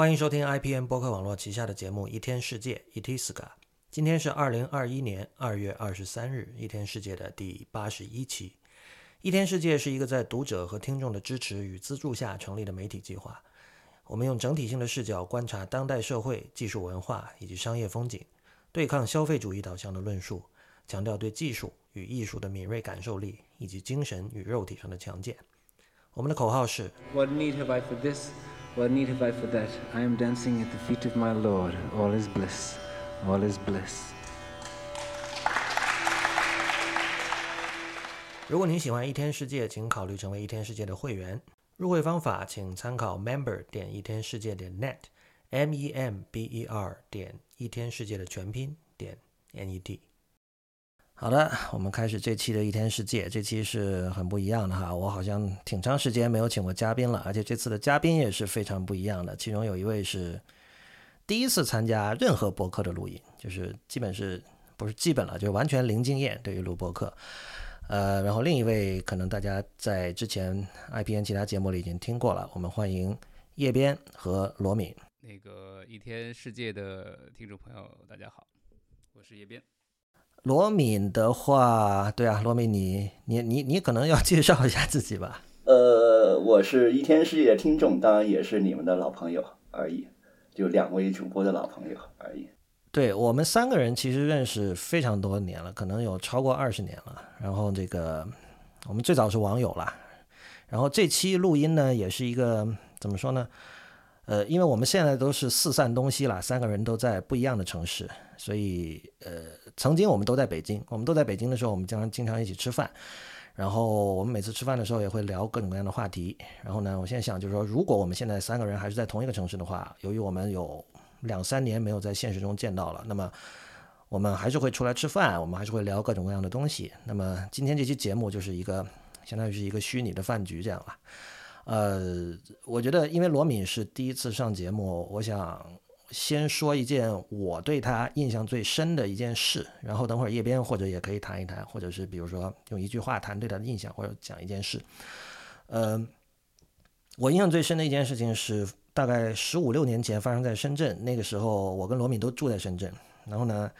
欢迎收听 IPN 播客网络旗下的节目《一天世界》（Itiska）。今天是二零二一年二月二十三日，《一天世界》的第八十一期。《一天世界》是一个在读者和听众的支持与资助下成立的媒体计划。我们用整体性的视角观察当代社会、技术文化以及商业风景，对抗消费主义导向的论述，强调对技术与艺术的敏锐感受力以及精神与肉体上的强健。我们的口号是 What need have I for this? What need have I for that? I am dancing at the feet of my Lord. All is bliss. All is bliss. 如果您喜欢一天世界，请考虑成为一天世界的会员。入会方法请参考 member 点一天世界点 net，m e m b e r 点一天世界的全拼点 n e t。 好的，我们开始这期的一天世界。这期是很不一样的哈，我好像挺长时间没有请过嘉宾了，而且这次的嘉宾也是非常不一样的。其中有一位是第一次参加任何博客的录音，就是基本是不是基本了，就完全零经验对于录播客。呃，然后另一位可能大家在之前 IPN 其他节目里已经听过了，我们欢迎叶边和罗敏。那个一天世界的听众朋友，大家好，我是叶边。罗敏的话，对啊，罗敏，你你你你可能要介绍一下自己吧。呃，我是一天世界的听众，当然也是你们的老朋友而已，就两位主播的老朋友而已。对我们三个人其实认识非常多年了，可能有超过二十年了。然后这个我们最早是网友啦，然后这期录音呢也是一个怎么说呢？呃，因为我们现在都是四散东西了，三个人都在不一样的城市，所以呃，曾经我们都在北京，我们都在北京的时候，我们经常经常一起吃饭，然后我们每次吃饭的时候也会聊各种各样的话题。然后呢，我现在想就是说，如果我们现在三个人还是在同一个城市的话，由于我们有两三年没有在现实中见到了，那么我们还是会出来吃饭，我们还是会聊各种各样的东西。那么今天这期节目就是一个相当于是一个虚拟的饭局这样了。呃，我觉得因为罗敏是第一次上节目，我想先说一件我对他印象最深的一件事，然后等会儿叶边或者也可以谈一谈，或者是比如说用一句话谈对他的印象，或者讲一件事。呃，我印象最深的一件事情是大概十五六年前发生在深圳，那个时候我跟罗敏都住在深圳，然后呢，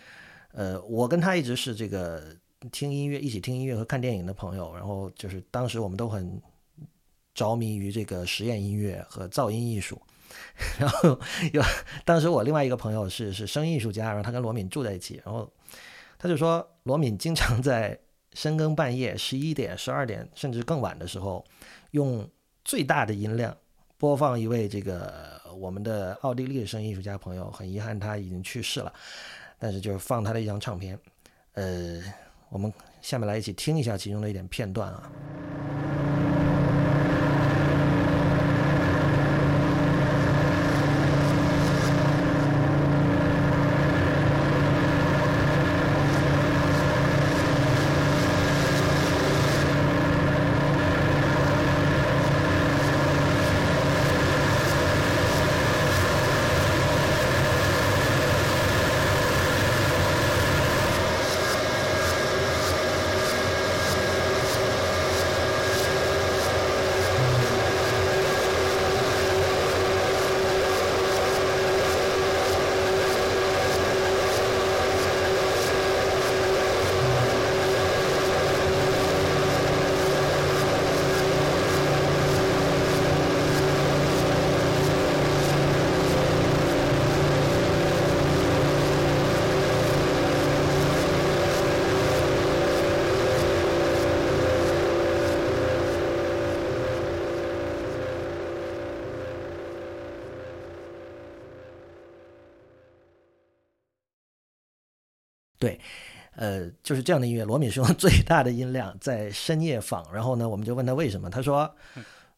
呃，我跟他一直是这个听音乐、一起听音乐和看电影的朋友，然后就是当时我们都很。着迷于这个实验音乐和噪音艺术，然后有当时我另外一个朋友是是声音艺术家，然后他跟罗敏住在一起，然后他就说罗敏经常在深更半夜十一点、十二点甚至更晚的时候，用最大的音量播放一位这个我们的奥地利的声音艺术家朋友，很遗憾他已经去世了，但是就是放他的一张唱片，呃，我们下面来一起听一下其中的一点片段啊。对，呃，就是这样的音乐。罗敏是用最大的音量在深夜放，然后呢，我们就问他为什么，他说，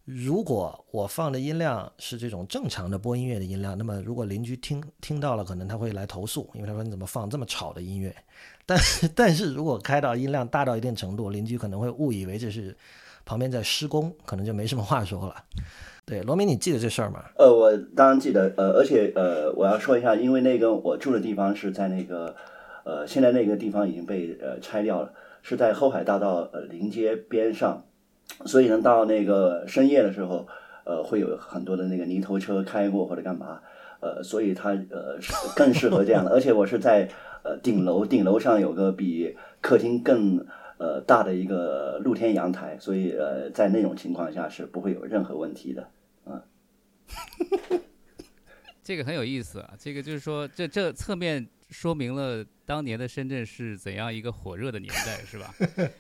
如果我放的音量是这种正常的播音乐的音量，那么如果邻居听听到了，可能他会来投诉，因为他说你怎么放这么吵的音乐？但是但是如果开到音量大到一定程度，邻居可能会误以为这是旁边在施工，可能就没什么话说了。对，罗敏，你记得这事儿吗？呃，我当然记得，呃，而且呃，我要说一下，因为那个我住的地方是在那个。呃，现在那个地方已经被呃拆掉了，是在后海大道呃临街边上，所以呢，到那个深夜的时候，呃会有很多的那个泥头车开过或者干嘛，呃，所以它呃更适合这样的。而且我是在呃顶楼，顶楼上有个比客厅更呃大的一个露天阳台，所以呃在那种情况下是不会有任何问题的。嗯 这个很有意思啊，这个就是说，这这侧面说明了当年的深圳是怎样一个火热的年代，是吧？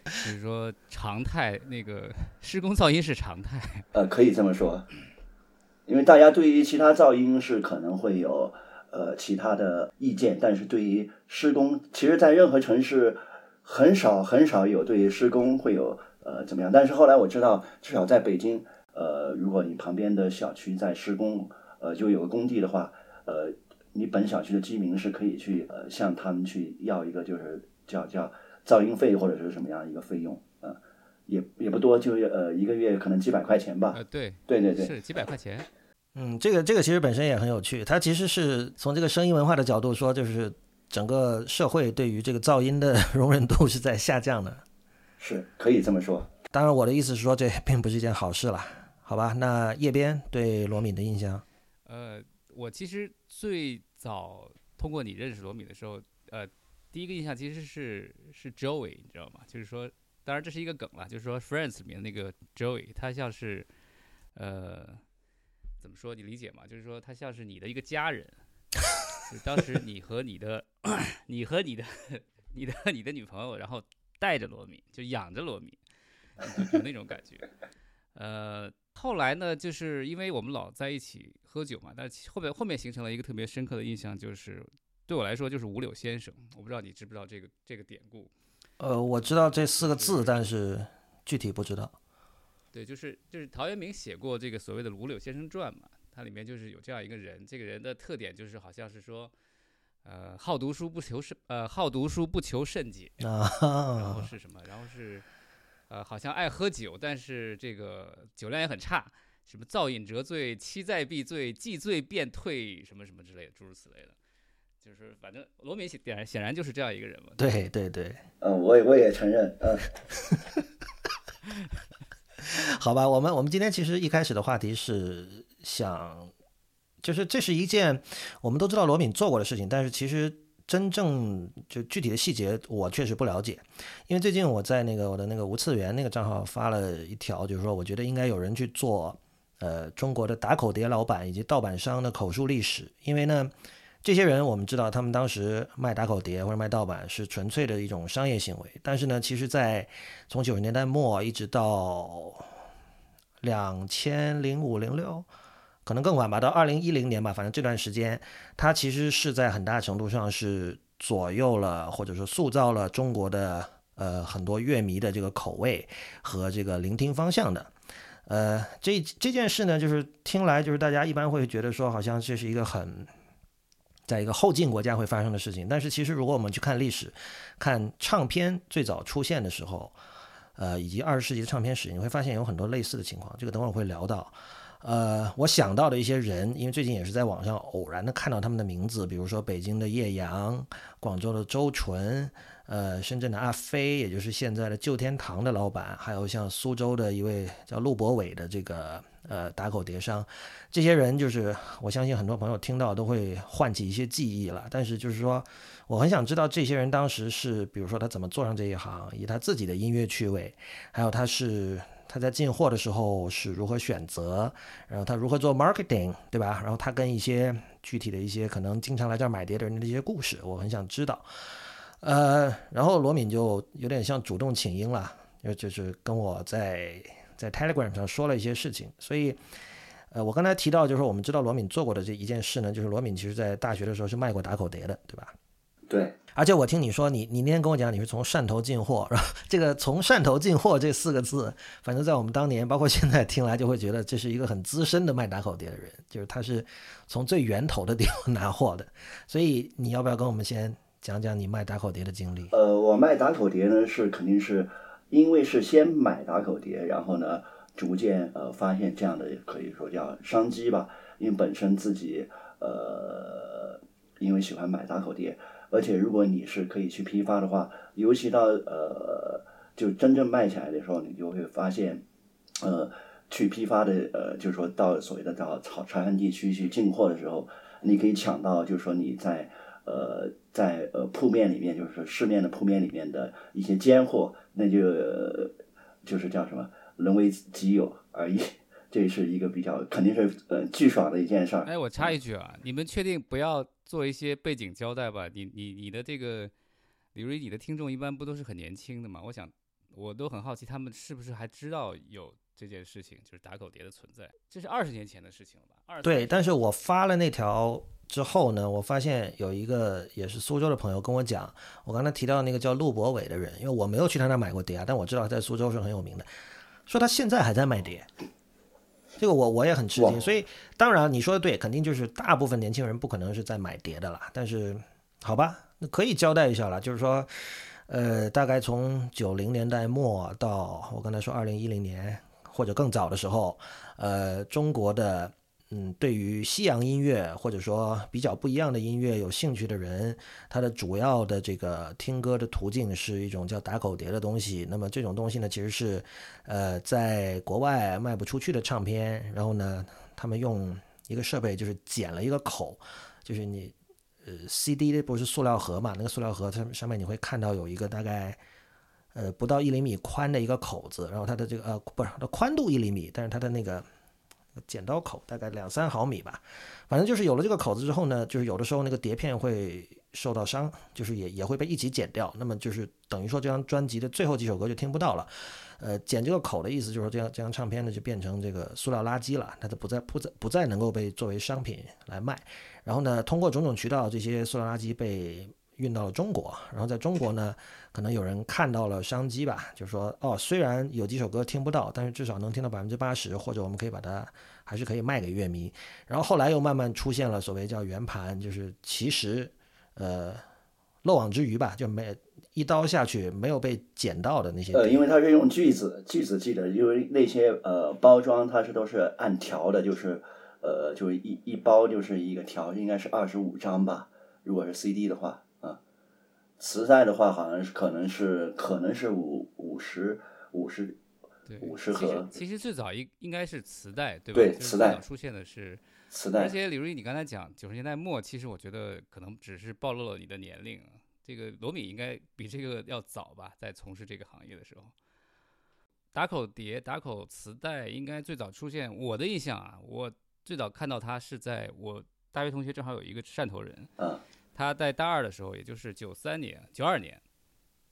就 是说常态，那个施工噪音是常态。呃，可以这么说，因为大家对于其他噪音是可能会有呃其他的意见，但是对于施工，其实在任何城市很少很少有对于施工会有呃怎么样。但是后来我知道，至少在北京，呃，如果你旁边的小区在施工，呃，就有个工地的话，呃，你本小区的居民是可以去呃向他们去要一个就是叫叫噪音费或者是什么样一个费用，呃，也也不多，就呃一个月可能几百块钱吧。呃，对，对对对，是几百块钱。嗯，这个这个其实本身也很有趣，它其实是从这个声音文化的角度说，就是整个社会对于这个噪音的 容忍度是在下降的。是可以这么说。当然，我的意思是说，这并不是一件好事了，好吧？那叶边对罗敏的印象？呃，我其实最早通过你认识罗米的时候，呃，第一个印象其实是是 Joey，你知道吗？就是说，当然这是一个梗了，就是说 Friends 里面那个 Joey，他像是，呃，怎么说？你理解吗？就是说他像是你的一个家人，就当时你和你的 你和你的你的你的女朋友，然后带着罗米，就养着罗米，就就那种感觉，呃。后来呢，就是因为我们老在一起喝酒嘛，但后面后面形成了一个特别深刻的印象，就是对我来说就是五柳先生。我不知道你知不知道这个这个典故？呃，我知道这四个字，但是具体不知道。对，就是就是陶渊明写过这个所谓的《五柳先生传》嘛，它里面就是有这样一个人，这个人的特点就是好像是说，呃，好读书不求甚，呃，好读书不求甚解，然后是什么？然后是。呃，好像爱喝酒，但是这个酒量也很差，什么造饮折醉，妻在必醉，既醉便退，什么什么之类的，诸如此类的，就是反正罗敏显然显然就是这样一个人嘛。对对对，嗯，我也我也承认，嗯。好吧，我们我们今天其实一开始的话题是想，就是这是一件我们都知道罗敏做过的事情，但是其实。真正就具体的细节，我确实不了解，因为最近我在那个我的那个无次元那个账号发了一条，就是说我觉得应该有人去做，呃，中国的打口碟老板以及盗版商的口述历史，因为呢，这些人我们知道他们当时卖打口碟或者卖盗版是纯粹的一种商业行为，但是呢，其实在从九十年代末一直到两千零五零六。可能更晚吧，到二零一零年吧，反正这段时间，它其实是在很大程度上是左右了，或者说塑造了中国的呃很多乐迷的这个口味和这个聆听方向的。呃，这这件事呢，就是听来就是大家一般会觉得说，好像这是一个很在一个后进国家会发生的事情。但是其实如果我们去看历史，看唱片最早出现的时候，呃，以及二十世纪的唱片史，你会发现有很多类似的情况。这个等会儿会聊到。呃，我想到的一些人，因为最近也是在网上偶然的看到他们的名字，比如说北京的叶阳、广州的周纯，呃，深圳的阿飞，也就是现在的旧天堂的老板，还有像苏州的一位叫陆博伟的这个呃打口碟商，这些人就是我相信很多朋友听到都会唤起一些记忆了。但是就是说，我很想知道这些人当时是，比如说他怎么做上这一行，以他自己的音乐趣味，还有他是。他在进货的时候是如何选择，然后他如何做 marketing，对吧？然后他跟一些具体的一些可能经常来这儿买碟的人的一些故事，我很想知道。呃，然后罗敏就有点像主动请缨了，就就是跟我在在 Telegram 上说了一些事情。所以，呃，我刚才提到就是，我们知道罗敏做过的这一件事呢，就是罗敏其实在大学的时候是卖过打口碟的，对吧？对。而且我听你说，你你那天跟我讲，你是从汕头进货，是吧？这个从汕头进货这四个字，反正在我们当年，包括现在听来，就会觉得这是一个很资深的卖打口碟的人，就是他是从最源头的地方 拿货的。所以你要不要跟我们先讲讲你卖打口碟的经历？呃，我卖打口碟呢，是肯定是因为是先买打口碟，然后呢，逐渐呃发现这样的可以说叫商机吧。因为本身自己呃，因为喜欢买打口碟。而且，如果你是可以去批发的话，尤其到呃，就真正卖起来的时候，你就会发现，呃，去批发的，呃，就是说到所谓的到潮潮汕地区去进货的时候，你可以抢到，就是说你在呃在呃铺面里面，就是市面的铺面里面的一些尖货，那就、就是叫什么人为己有而已。这是一个比较肯定是呃巨爽的一件事儿。哎，我插一句啊，你们确定不要做一些背景交代吧？你你你的这个，比如你的听众一般不都是很年轻的嘛？我想我都很好奇，他们是不是还知道有这件事情，就是打狗碟的存在？这是二十年前的事情了吧？二对，但是我发了那条之后呢，我发现有一个也是苏州的朋友跟我讲，我刚才提到那个叫陆博伟的人，因为我没有去他那儿买过碟啊，但我知道他在苏州是很有名的，说他现在还在卖碟。这个我我也很吃惊，所以当然你说的对，肯定就是大部分年轻人不可能是在买碟的啦。但是好吧，那可以交代一下了，就是说，呃，大概从九零年代末到我刚才说二零一零年或者更早的时候，呃，中国的嗯，对于西洋音乐或者说比较不一样的音乐有兴趣的人，他的主要的这个听歌的途径是一种叫打口碟的东西。那么这种东西呢，其实是呃在国外卖不出去的唱片，然后呢，他们用一个设备就是剪了一个口，就是你呃 CD 不是塑料盒嘛，那个塑料盒它上面你会看到有一个大概。呃，不到一厘米宽的一个口子，然后它的这个呃不是它宽度一厘米，但是它的那个剪刀口大概两三毫米吧，反正就是有了这个口子之后呢，就是有的时候那个碟片会受到伤，就是也也会被一起剪掉，那么就是等于说这张专辑的最后几首歌就听不到了。呃，剪这个口的意思就是说这张这张唱片呢就变成这个塑料垃圾了，它就不再不再不再能够被作为商品来卖。然后呢，通过种种渠道，这些塑料垃圾被运到了中国，然后在中国呢，可能有人看到了商机吧，就说哦，虽然有几首歌听不到，但是至少能听到百分之八十，或者我们可以把它还是可以卖给乐迷。然后后来又慢慢出现了所谓叫圆盘，就是其实呃漏网之鱼吧，就没一刀下去没有被捡到的那些呃，因为它是用锯子锯子锯的，因为那些呃包装它是都是按条的，就是呃就是一一包就是一个条，应该是二十五张吧，如果是 CD 的话啊，磁带的话好像是可能是可能是五五十五十对五十盒其实最早应应该是磁带，对吧？对磁带出现的是磁带而，且李如一，你刚才讲九十年代末，其实我觉得可能只是暴露了你的年龄啊。这个罗敏应该比这个要早吧，在从事这个行业的时候，打口碟、打口磁带应该最早出现。我的印象啊，我最早看到它是在我大学同学正好有一个汕头人，嗯，他在大二的时候，也就是九三年、九二年，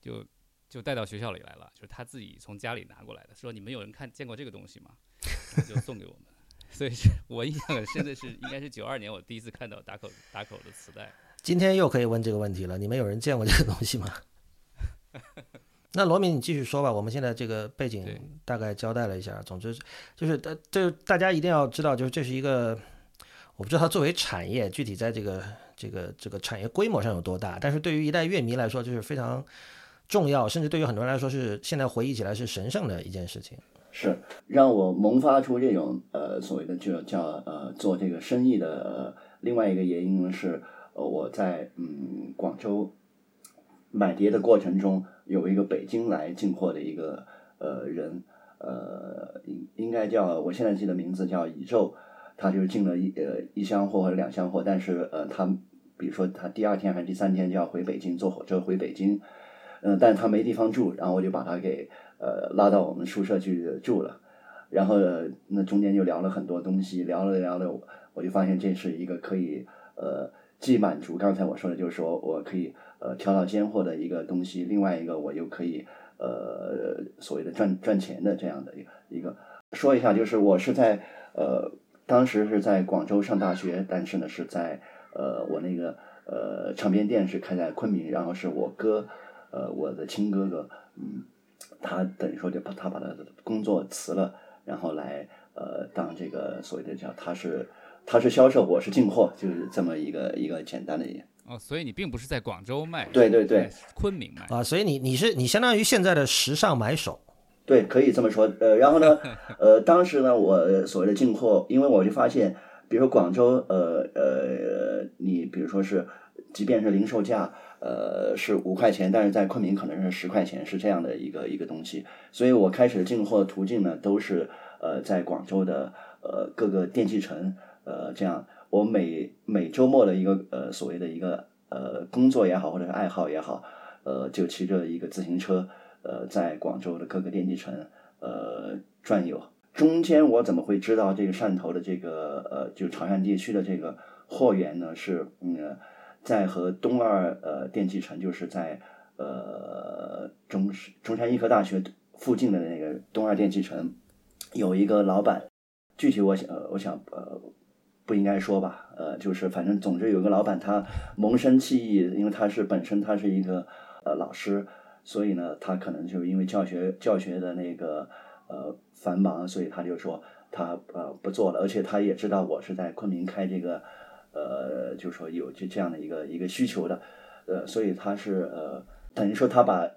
就就带到学校里来了，就是他自己从家里拿过来的，说你们有人看见过这个东西吗？就送给我们。所以是我印象很深的是，应该是九二年我第一次看到打口打口的磁带。今天又可以问这个问题了，你们有人见过这个东西吗？那罗敏，你继续说吧。我们现在这个背景大概交代了一下，总之就是大，这大家一定要知道，就是这是一个，我不知道它作为产业具体在这个这个这个产业规模上有多大，但是对于一代乐迷来说，就是非常重要，甚至对于很多人来说是现在回忆起来是神圣的一件事情。是让我萌发出这种呃所谓的就叫呃做这个生意的、另外一个原因是，呃我在嗯广州买碟的过程中，有一个北京来进货的一个呃人，呃应应该叫我现在记得名字叫宇宙，他就进了一呃一箱货或者两箱货，但是呃他比如说他第二天还是第三天就要回北京坐火车回北京，嗯、但他没地方住，然后我就把他给呃拉到我们宿舍去住了，然后那中间就聊了很多东西，聊了聊了，我就发现这是一个可以呃既满足刚才我说的，就是说我可以呃挑到尖货的一个东西，另外一个我又可以呃所谓的赚赚钱的这样的一个一个。说一下，就是我是在呃当时是在广州上大学，但是呢是在呃我那个呃唱片店是开在昆明，然后是我哥呃我的亲哥哥嗯。他等于说就把他把他的工作辞了，然后来呃当这个所谓的叫他是他是销售，我是进货，就是这么一个一个简单的一个。哦，所以你并不是在广州卖，对对对昆明卖。啊，所以你你是你相当于现在的时尚买手，对，可以这么说。呃，然后呢，呃，当时呢，我所谓的进货，因为我就发现，比如说广州，呃呃，你比如说是，即便是零售价，呃，是五块钱，但是在昆明可能是十块钱，是这样的一个一个东西。所以我开始进货途径呢，都是呃，在广州的呃各个电器城，呃，这样我每每周末的一个呃所谓的一个呃工作也好，或者是爱好也好，呃，就骑着一个自行车，呃，在广州的各个电器城呃转悠。中间我怎么会知道这个汕头的这个呃，就潮汕地区的这个货源呢？是嗯，在和东二呃电器城，就是在呃中中山医科大学附近的那个东二电器城，有一个老板，具体我想呃我想呃不应该说吧，呃就是反正总之有个老板他萌生气意，因为他是本身他是一个呃老师，所以呢他可能就因为教学教学的那个呃。繁忙，所以他就说他呃不做了，而且他也知道我是在昆明开这个，呃，就说有这这样的一个一个需求的，呃，所以他是呃等于说他把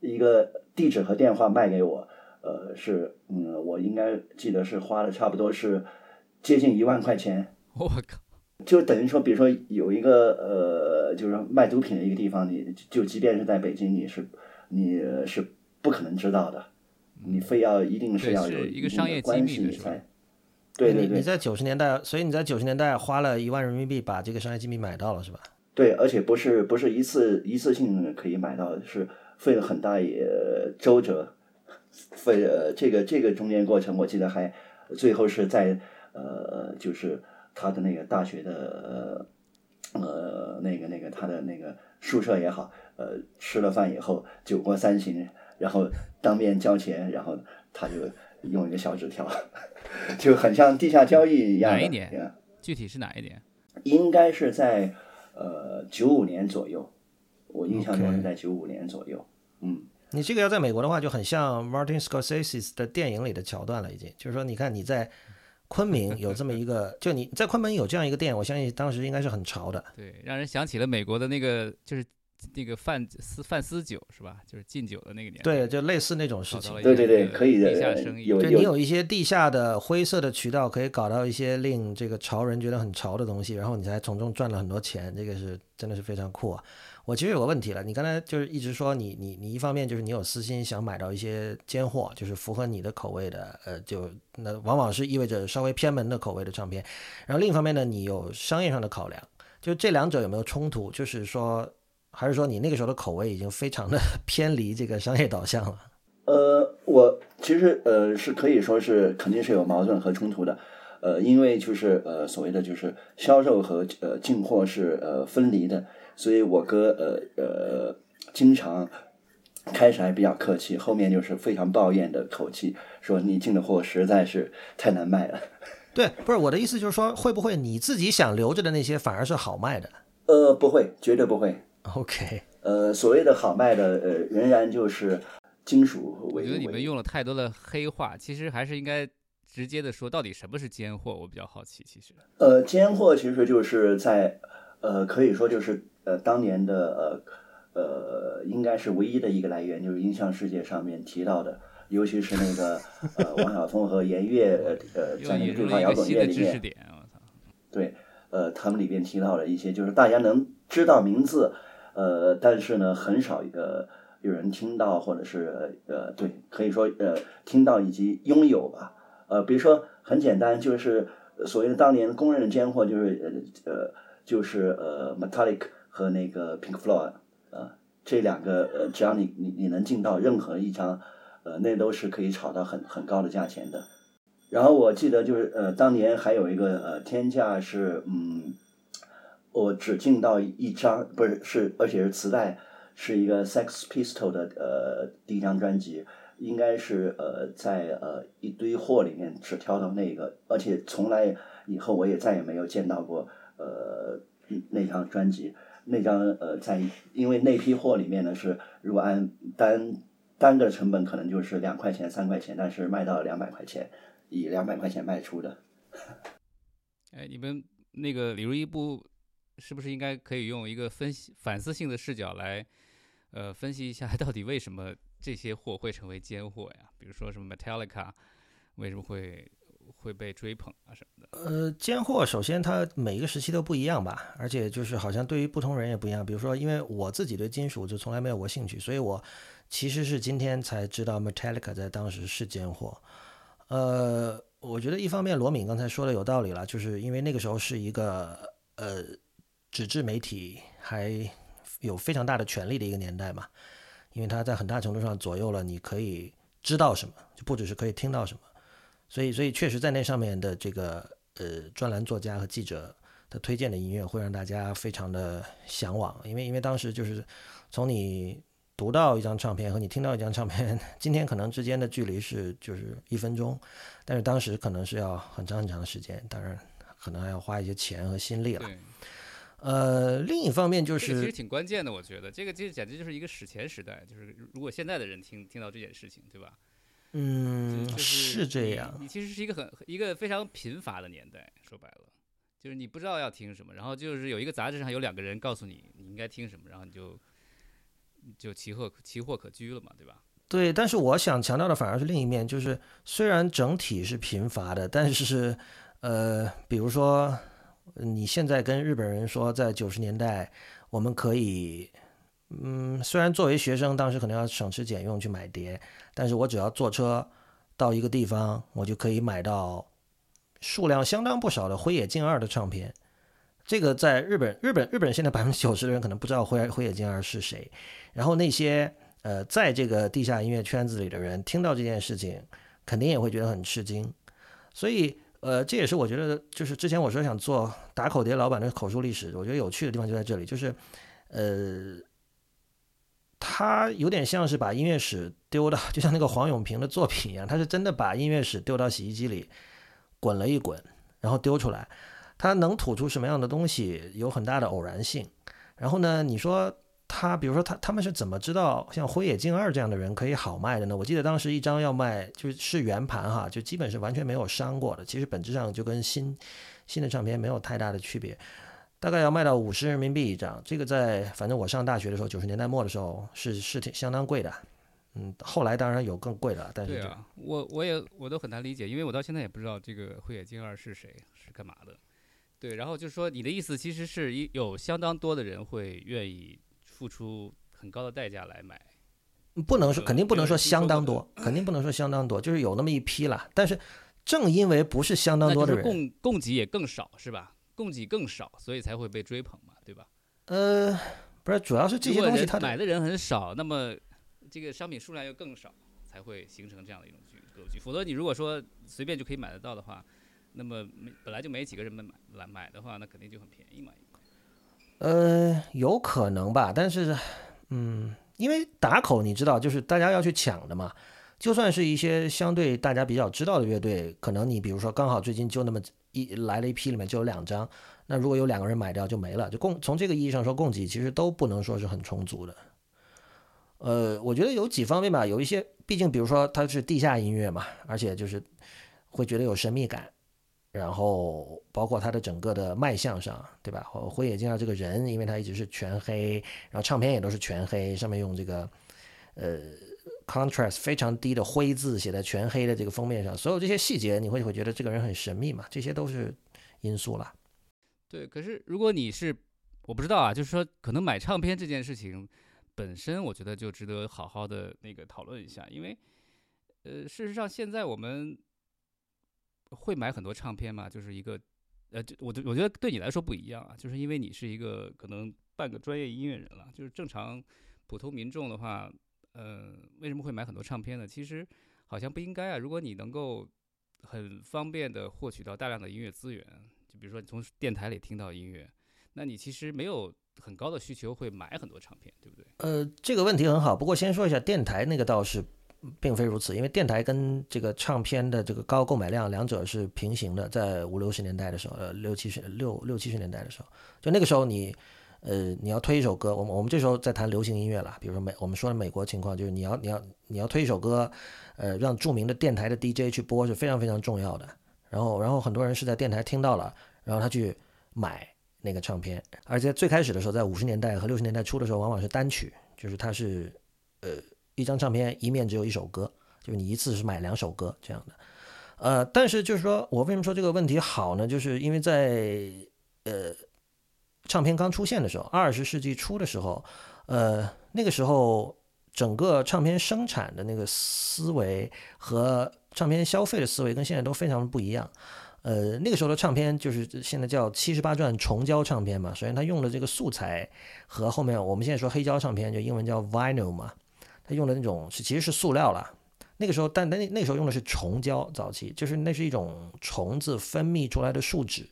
一个地址和电话卖给我，呃，是嗯，我应该记得是花了差不多是接近一万块钱。我靠！就等于说，比如说有一个呃，就是卖毒品的一个地方，你就即便是在北京，你是你是不可能知道的。你非要一定是要有一个商业机密才，对对对。你在九十年代，所以你在九十年代花了一万人民币把这个商业机密买到了，是吧？对，而且不是不是一次一次性可以买到，是费了很大也周折，费呃这个这个中间过程，我记得还最后是在呃就是他的那个大学的呃那个那个他的那个宿舍也好，呃吃了饭以后酒过三巡。然后当面交钱，然后他就用一个小纸条，就很像地下交易一样。哪一年？具体是哪一年？应该是在呃九五年左右，我印象中是在九五年左右。嗯，你这个要在美国的话，就很像 Martin Scorsese 的电影里的桥段了，已经。就是说，你看你在昆明 有这么一个，就你在昆明有这样一个店，我相信当时应该是很潮的。对，让人想起了美国的那个，就是。那个范私范私酒是吧？就是禁酒的那个年代。对，就类似那种事情。对对对，可以的。地下生意，就你有一些地下的灰色的渠道，可以搞到一些令这个潮人觉得很潮的东西，然后你才从中赚了很多钱。这个是真的是非常酷啊！我其实有个问题了，你刚才就是一直说你你你一方面就是你有私心想买到一些尖货，就是符合你的口味的，呃，就那往往是意味着稍微偏门的口味的唱片。然后另一方面呢，你有商业上的考量，就这两者有没有冲突？就是说。还是说你那个时候的口味已经非常的 偏离这个商业导向了？呃，我其实呃是可以说是肯定是有矛盾和冲突的，呃，因为就是呃所谓的就是销售和呃进货是呃分离的，所以我哥呃呃经常开始还比较客气，后面就是非常抱怨的口气，说你进的货实在是太难卖了。对，不是我的意思就是说，会不会你自己想留着的那些反而是好卖的？呃，不会，绝对不会。OK，呃，所谓的好卖的，呃，仍然就是金属为。我觉得你们用了太多的黑话，其实还是应该直接的说，到底什么是尖货？我比较好奇，其实。呃，尖货其实就是在，呃，可以说就是呃，当年的呃呃，应该是唯一的一个来源，就是音像世界上面提到的，尤其是那个呃，王晓峰和严悦呃，在那个对话摇滚乐里面，对，呃，他们里边提到了一些，就是大家能知道名字。呃，但是呢，很少一个有人听到，或者是呃，对，可以说呃，听到以及拥有吧。呃，比如说很简单，就是所谓的当年公认的尖货，就是呃呃，就是呃，Metallic 和那个 Pink Floyd 呃，这两个呃，只要你你你能进到任何一张，呃，那都是可以炒到很很高的价钱的。然后我记得就是呃，当年还有一个呃，天价是嗯。我只进到一张，不是是，而且是磁带，是一个 Sex Pistol 的呃第一张专辑，应该是呃在呃一堆货里面只挑到那个，而且从来以后我也再也没有见到过呃那张专辑，那张呃在因为那批货里面呢是如果按单单个成本可能就是两块钱三块钱，但是卖到两百块钱，以两百块钱卖出的。哎，你们那个李如一不？是不是应该可以用一个分析反思性的视角来，呃，分析一下到底为什么这些货会成为尖货呀？比如说什么 Metallica 为什么会会被追捧啊什么的？呃，尖货首先它每一个时期都不一样吧，而且就是好像对于不同人也不一样。比如说，因为我自己对金属就从来没有过兴趣，所以我其实是今天才知道 Metallica 在当时是尖货。呃，我觉得一方面罗敏刚才说的有道理了，就是因为那个时候是一个呃纸质媒体还有非常大的权力的一个年代嘛，因为它在很大程度上左右了你可以知道什么，就不只是可以听到什么，所以所以确实在那上面的这个呃专栏作家和记者的推荐的音乐会让大家非常的向往，因为因为当时就是从你。读到一张唱片和你听到一张唱片，今天可能之间的距离是就是一分钟，但是当时可能是要很长很长的时间，当然可能还要花一些钱和心力了。呃，另一方面就是其实挺关键的，我觉得这个其实简直就是一个史前时代，就是如果现在的人听听到这件事情，对吧？嗯，是这样。你其实是一个很一个非常贫乏的年代，说白了，就是你不知道要听什么，然后就是有一个杂志上有两个人告诉你你应该听什么，然后你就。就奇货奇货可居了嘛，对吧？对，但是我想强调的反而是另一面，就是虽然整体是贫乏的，但是，呃，比如说你现在跟日本人说，在九十年代我们可以，嗯，虽然作为学生当时可能要省吃俭用去买碟，但是我只要坐车到一个地方，我就可以买到数量相当不少的辉野静二的唱片。这个在日本，日本，日本现在百分之九十的人可能不知道辉辉野静二是谁。然后那些呃，在这个地下音乐圈子里的人听到这件事情，肯定也会觉得很吃惊。所以呃，这也是我觉得，就是之前我说想做打口碟老板的口述历史，我觉得有趣的地方就在这里，就是呃，他有点像是把音乐史丢到，就像那个黄永平的作品一样，他是真的把音乐史丢到洗衣机里滚了一滚，然后丢出来。他能吐出什么样的东西，有很大的偶然性。然后呢，你说。他比如说他他们是怎么知道像辉野静二这样的人可以好卖的呢？我记得当时一张要卖就是圆盘哈，就基本是完全没有伤过的。其实本质上就跟新新的唱片没有太大的区别，大概要卖到五十人民币一张。这个在反正我上大学的时候，九十年代末的时候是是挺相当贵的。嗯，后来当然有更贵的，但是对啊，我我也我都很难理解，因为我到现在也不知道这个慧眼金二是谁是干嘛的。对，然后就是说你的意思其实是有相当多的人会愿意。付出很高的代价来买，不能说肯定不能说相当多，肯定不能说相当多，就是有那么一批了。但是正因为不是相当多的人，供供给也更少，是吧？供给更少，所以才会被追捧嘛，对吧？呃，不是，主要是这些东西他买的人很少，那么这个商品数量又更少，才会形成这样的一种格局。否则你如果说随便就可以买得到的话，那么没本来就没几个人买来买的话，那肯定就很便宜嘛。呃，有可能吧，但是，嗯，因为打口你知道，就是大家要去抢的嘛。就算是一些相对大家比较知道的乐队，可能你比如说刚好最近就那么一来了一批，里面就有两张，那如果有两个人买掉就没了。就供从这个意义上说，供给其实都不能说是很充足的。呃，我觉得有几方面吧，有一些，毕竟比如说它是地下音乐嘛，而且就是会觉得有神秘感。然后包括他的整个的卖相上，对吧？灰野静二这个人，因为他一直是全黑，然后唱片也都是全黑，上面用这个呃 contrast 非常低的灰字写在全黑的这个封面上，所有这些细节，你会会觉得这个人很神秘嘛？这些都是因素了。对，可是如果你是我不知道啊，就是说可能买唱片这件事情本身，我觉得就值得好好的那个讨论一下，因为呃，事实上现在我们。会买很多唱片嘛？就是一个，呃，就我我觉得对你来说不一样啊，就是因为你是一个可能半个专业音乐人了。就是正常普通民众的话，呃，为什么会买很多唱片呢？其实好像不应该啊。如果你能够很方便的获取到大量的音乐资源，就比如说你从电台里听到音乐，那你其实没有很高的需求会买很多唱片，对不对？呃，这个问题很好。不过先说一下电台那个倒是。并非如此，因为电台跟这个唱片的这个高购买量两者是平行的。在五六十年代的时候，呃，六七十六六七十年代的时候，就那个时候你，呃，你要推一首歌，我们我们这时候在谈流行音乐了。比如说美，我们说的美国情况，就是你要你要你要推一首歌，呃，让著名的电台的 DJ 去播是非常非常重要的。然后然后很多人是在电台听到了，然后他去买那个唱片。而且最开始的时候，在五十年代和六十年代初的时候，往往是单曲，就是它是，呃。一张唱片一面只有一首歌，就是你一次是买两首歌这样的，呃，但是就是说我为什么说这个问题好呢？就是因为在呃唱片刚出现的时候，二十世纪初的时候，呃那个时候整个唱片生产的那个思维和唱片消费的思维跟现在都非常不一样。呃，那个时候的唱片就是现在叫七十八转重胶唱片嘛。首先，它用的这个素材和后面我们现在说黑胶唱片，就英文叫 vinyl 嘛，它用的那种是其实是塑料啦。那个时候，但那那时候用的是虫胶，早期就是那是一种虫子分泌出来的树脂，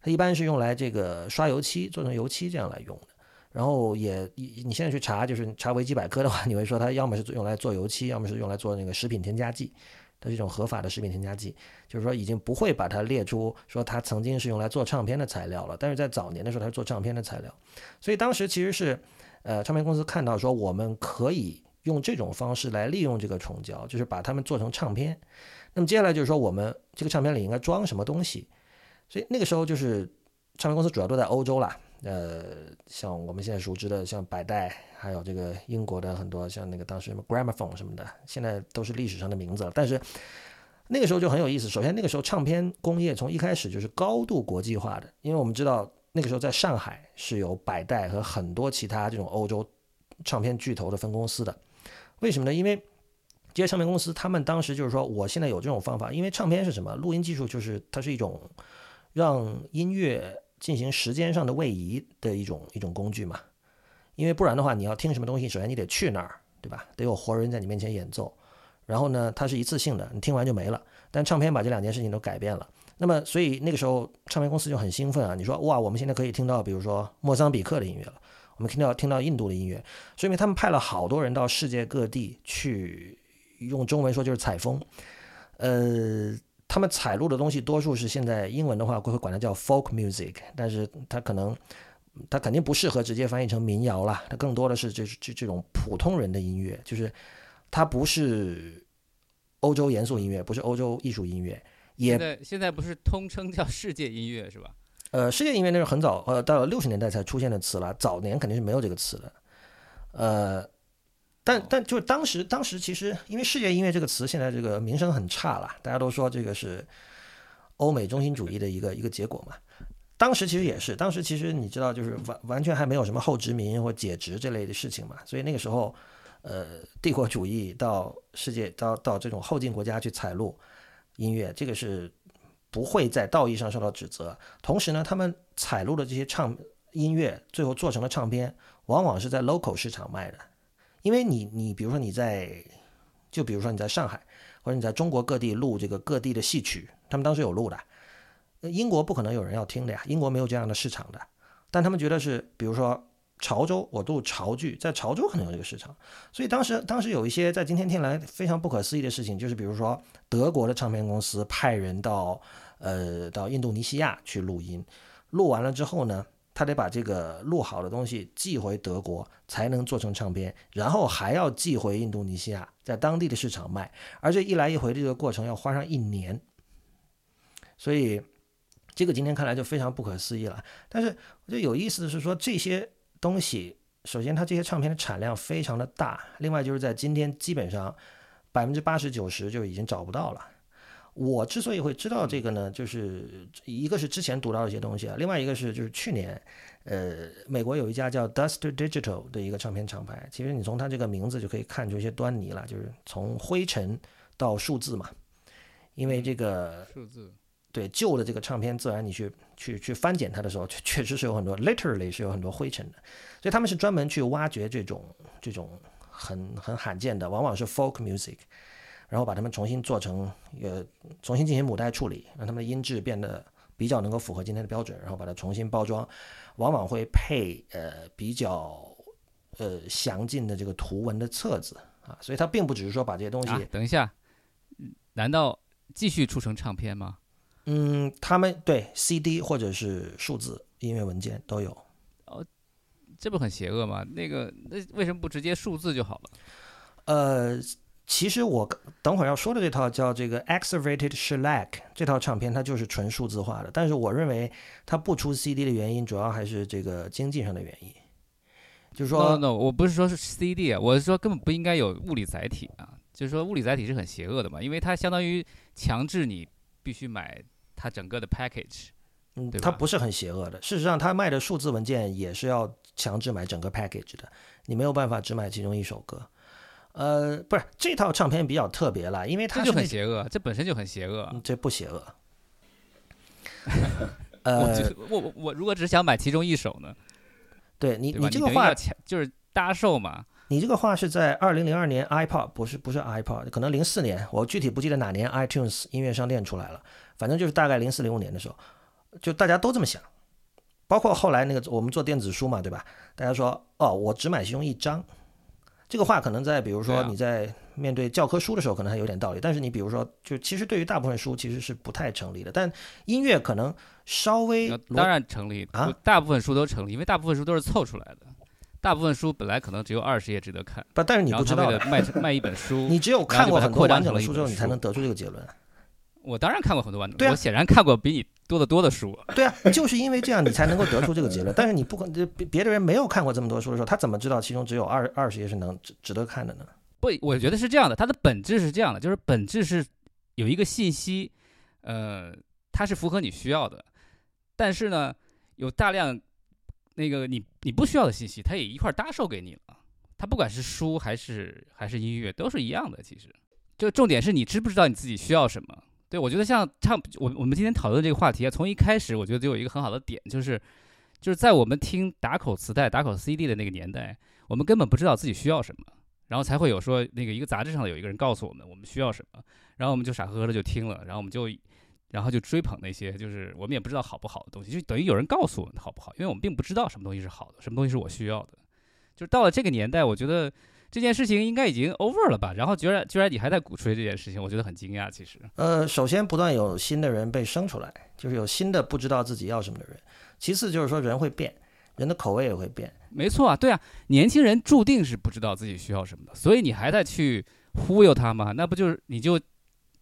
它一般是用来这个刷油漆，做成油漆这样来用的。然后也你你现在去查，就是查维基百科的话，你会说它要么是用来做油漆，要么是用来做那个食品添加剂。它是一种合法的食品添加剂，就是说已经不会把它列出说它曾经是用来做唱片的材料了。但是在早年的时候，它是做唱片的材料，所以当时其实是，呃，唱片公司看到说我们可以用这种方式来利用这个虫胶，就是把它们做成唱片。那么接下来就是说我们这个唱片里应该装什么东西，所以那个时候就是唱片公司主要都在欧洲啦。呃，像我们现在熟知的，像百代，还有这个英国的很多，像那个当时什么 Gramophone 什么的，现在都是历史上的名字了。但是那个时候就很有意思。首先，那个时候唱片工业从一开始就是高度国际化的，因为我们知道那个时候在上海是有百代和很多其他这种欧洲唱片巨头的分公司的。为什么呢？因为这些唱片公司他们当时就是说，我现在有这种方法，因为唱片是什么？录音技术就是它是一种让音乐。进行时间上的位移的一种一种工具嘛，因为不然的话，你要听什么东西，首先你得去那儿，对吧？得有活人在你面前演奏，然后呢，它是一次性的，你听完就没了。但唱片把这两件事情都改变了，那么所以那个时候唱片公司就很兴奋啊，你说哇，我们现在可以听到，比如说莫桑比克的音乐了，我们听到听到印度的音乐，说明他们派了好多人到世界各地去，用中文说就是采风，呃。他们采录的东西多数是现在英文的话会会管它叫 folk music，但是它可能它肯定不适合直接翻译成民谣啦，它更多的是这这这种普通人的音乐，就是它不是欧洲严肃音乐，不是欧洲艺术音乐，也现在现在不是通称叫世界音乐是吧？呃，世界音乐那是很早，呃，到了六十年代才出现的词了，早年肯定是没有这个词的，呃。但但就是当时，当时其实因为世界音乐这个词现在这个名声很差了，大家都说这个是欧美中心主义的一个一个结果嘛。当时其实也是，当时其实你知道，就是完完全还没有什么后殖民或解殖这类的事情嘛。所以那个时候，呃，帝国主义到世界到到这种后进国家去采录音乐，这个是不会在道义上受到指责。同时呢，他们采录的这些唱音乐最后做成了唱片，往往是在 local 市场卖的。因为你，你比如说你在，就比如说你在上海，或者你在中国各地录这个各地的戏曲，他们当时有录的。英国不可能有人要听的呀，英国没有这样的市场的。但他们觉得是，比如说潮州，我录潮剧，在潮州可能有这个市场。所以当时，当时有一些在今天听来非常不可思议的事情，就是比如说德国的唱片公司派人到，呃，到印度尼西亚去录音，录完了之后呢？他得把这个录好的东西寄回德国，才能做成唱片，然后还要寄回印度尼西亚，在当地的市场卖，而这一来一回这个过程要花上一年，所以这个今天看来就非常不可思议了。但是我觉得有意思的是说，这些东西，首先它这些唱片的产量非常的大，另外就是在今天基本上百分之八十九十就已经找不到了。我之所以会知道这个呢，就是一个是之前读到一些东西啊，另外一个是就是去年，呃，美国有一家叫 Duster Digital 的一个唱片厂牌，其实你从它这个名字就可以看出一些端倪了，就是从灰尘到数字嘛，因为这个数字对旧的这个唱片，自然你去去去翻检它的时候，确确实是有很多 literally 是有很多灰尘的，所以他们是专门去挖掘这种这种很很罕见的，往往是 folk music。然后把它们重新做成，呃，重新进行母带处理，让它们的音质变得比较能够符合今天的标准，然后把它重新包装，往往会配呃比较呃详尽的这个图文的册子啊，所以它并不只是说把这些东西。等一下，难道继续出成唱片吗？嗯，他们对 CD 或者是数字音乐文件都有。哦，这不很邪恶吗？那个那为什么不直接数字就好了？呃。其实我等会儿要说的这套叫这个 Excavated Shellac 这套唱片，它就是纯数字化的。但是我认为它不出 CD 的原因，主要还是这个经济上的原因。就是说，no，我不是说是 CD 啊，我是说根本不应该有物理载体啊。就是说物理载体是很邪恶的嘛，因为它相当于强制你必须买它整个的 package。嗯，它不是很邪恶的。事实上，它卖的数字文件也是要强制买整个 package 的，你没有办法只买其中一首歌。呃，不是这套唱片比较特别了，因为它这就很邪恶，这本身就很邪恶。嗯这不邪恶。呃我我我如果只想买其中一首呢，对你对？你这个话就是搭售嘛，你这个话是在二零零二年 iPod 不是不是 iPod，可能零四年，我具体不记得哪年 iTunes 音乐商店出来了，反正就是大概零四零五年的时候，就大家都这么想，包括后来那个我们做电子书嘛，对吧？大家说哦，我只买其中一张，这个话可能在比如说你在面对教科书的时候可能还有点道理，但是你比如说就其实对于大部分书其实是不太成立的，但音乐可能稍微当然成立啊大部分书都成立，因为大部分书都是凑出来的。大部分书本来可能只有二十页值得看，不，但是你不知道卖卖一本书，你只有看过很多完整的书之后，你才能得出这个结论。我当然看过很多完整，的啊我显然看过比你多得多的书。对啊，就是因为这样，你才能够得出这个结论。但是你不可能，别别的人没有看过这么多书的时候，他怎么知道其中只有二二十页是能值值得看的呢？不，我觉得是这样的，它的本质是这样的，就是本质是有一个信息，呃，它是符合你需要的，但是呢，有大量那个你你不需要的信息，它也一块儿搭售给你了。它不管是书还是还是音乐，都是一样的。其实，就重点是你知不知道你自己需要什么。对我觉得像唱我我们今天讨论这个话题啊，从一开始我觉得就有一个很好的点，就是就是在我们听打口磁带、打口 CD 的那个年代，我们根本不知道自己需要什么。然后才会有说那个一个杂志上有一个人告诉我们我们需要什么，然后我们就傻呵呵的就听了，然后我们就然后就追捧那些就是我们也不知道好不好的东西，就等于有人告诉我们好不好，因为我们并不知道什么东西是好的，什么东西是我需要的。就是到了这个年代，我觉得这件事情应该已经 over 了吧？然后居然居然你还在鼓吹这件事情，我觉得很惊讶。其实，呃，首先不断有新的人被生出来，就是有新的不知道自己要什么的人。其次就是说人会变，人的口味也会变。没错啊，对啊，年轻人注定是不知道自己需要什么的，所以你还在去忽悠他吗？那不就是你就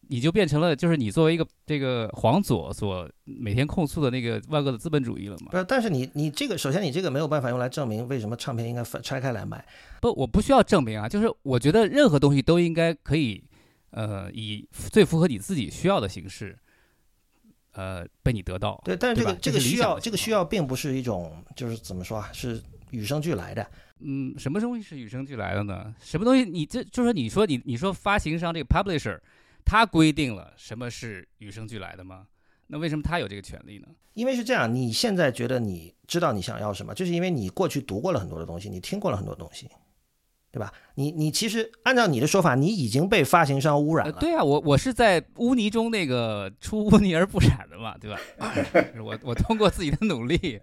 你就变成了就是你作为一个这个黄左所每天控诉的那个万恶的资本主义了嘛不？是，但是你你这个，首先你这个没有办法用来证明为什么唱片应该分拆开来卖。不，我不需要证明啊，就是我觉得任何东西都应该可以，呃，以最符合你自己需要的形式，呃，被你得到。对，但是这个这个需要这个需要并不是一种就是怎么说啊，是与生俱来的。嗯，什么东西是与生俱来的呢？什么东西你这就是说你说你你说发行商这个 publisher，他规定了什么是与生俱来的吗？那为什么他有这个权利呢？因为是这样，你现在觉得你知道你想要什么，就是因为你过去读过了很多的东西，你听过了很多东西，对吧？你你其实按照你的说法，你已经被发行商污染呃，了。对啊，我我是在污泥中那个出污泥而不染的嘛，对吧？我我通过自己的努力，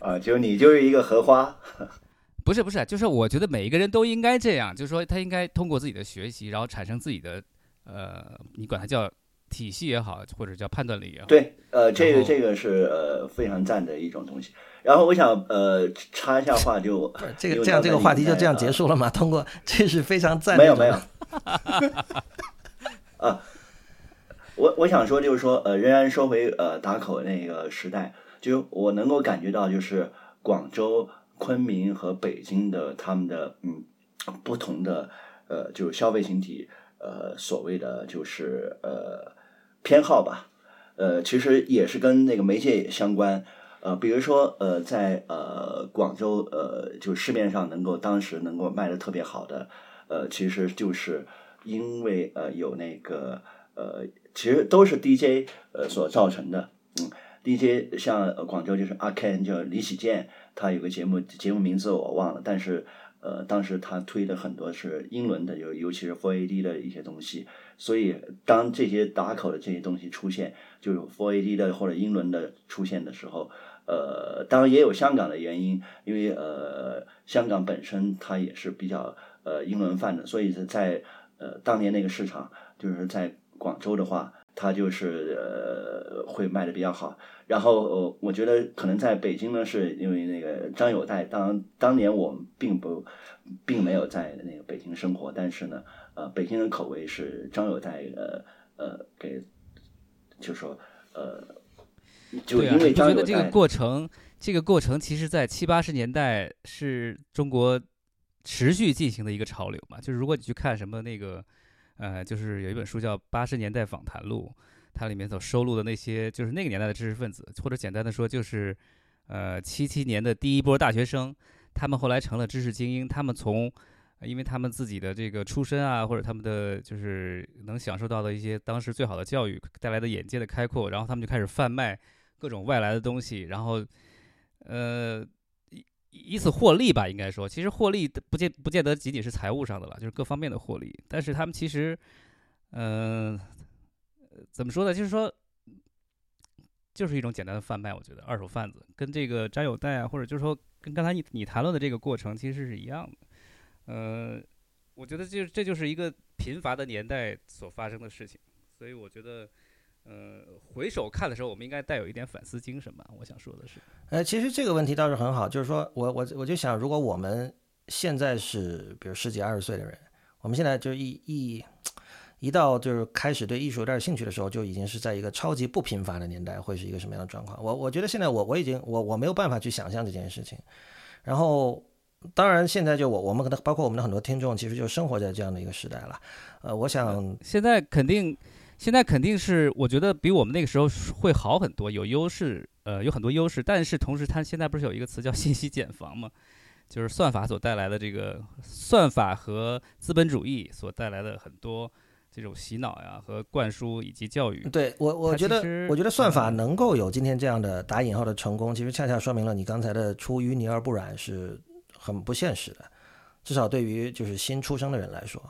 啊，就你就是一个荷花，不是不是，就是我觉得每一个人都应该这样，就是说他应该通过自己的学习，然后产生自己的呃，你管它叫体系也好，或者叫判断力也好。对，呃，这个这个是呃非常赞的一种东西。然后我想呃插一下话就，这个这样这个话题就这样呃结束了吗？通过这是非常赞的。没有没有，啊，我我想说就是说，呃，仍然说回呃打口那个时代，就我能够感觉到，就是广州、昆明和北京的他们的嗯不同的呃就是消费群体呃所谓的就是呃偏好吧，呃其实也是跟那个媒介相关。呃，比如说，呃，在呃广州，呃，就市面上能够当时能够卖的特别好的，呃，其实就是因为呃有那个呃，其实都是 DJ 呃所造成的。嗯，DJ 像广州就是阿 Ken 叫李喜健，他有个节目节目名字我忘了，但是呃当时他推的很多是英伦的，尤尤其是 Four AD 的一些东西。所以当这些打口的这些东西出现，就是 Four AD 的或者英伦的出现的时候，呃，当然也有香港的原因，因为呃，香港本身它也是比较呃英伦范的，所以是在呃当年那个市场，就是在广州的话，它就是呃会卖的比较好。然后呃，我觉得可能在北京呢，是因为那个张友代，当当年我们并不并没有在那个北京生活，但是呢，呃，北京的口味是张友代呃呃给，就说呃。就因为觉得这个过程，这个过程其实在七八十年代是中国持续进行的一个潮流嘛？就是如果你去看什么那个，呃，就是有一本书叫《八十年代访谈录》，它里面所收录的那些，就是那个年代的知识分子，或者简单的说，就是呃七七年的第一波大学生，他们后来成了知识精英，他们从因为他们自己的这个出身啊，或者他们的就是能享受到的一些当时最好的教育带来的眼界的开阔，然后他们就开始贩卖各种外来的东西，然后呃以此获利吧，应该说，其实获利不见不见得仅仅是财务上的了，就是各方面的获利，但是他们其实嗯、呃怎么说呢？就是说。就是一种简单的贩卖，我觉得二手贩子跟这个粘有带啊，或者就是说跟刚才你你谈论的这个过程其实是一样的。呃，我觉得这这就是一个贫乏的年代所发生的事情，所以我觉得，呃，回首看的时候，我们应该带有一点反思精神吧。我想说的是，呃，其实这个问题倒是很好，就是说我我我就想，如果我们现在是比如十几二十岁的人，我们现在就一一一到就是开始对艺术有点兴趣的时候，就已经是在一个超级不贫乏的年代，会是一个什么样的状况？我我觉得现在我我已经我我没有办法去想象这件事情。然后，当然现在就我我们可能包括我们的很多听众，其实就生活在这样的一个时代了。呃，我想现在肯定现在肯定是我觉得比我们那个时候会好很多，有优势，呃，有很多优势。但是同时，它现在不是有一个词叫信息茧房吗？就是算法所带来的这个算法和资本主义所带来的很多。这种洗脑呀和灌输以及教育，对我我觉得我觉得算法嗯能够有今天这样的打引号的成功，其实恰恰说明了你刚才的出淤泥而不染是很不现实的，至少对于就是新出生的人来说，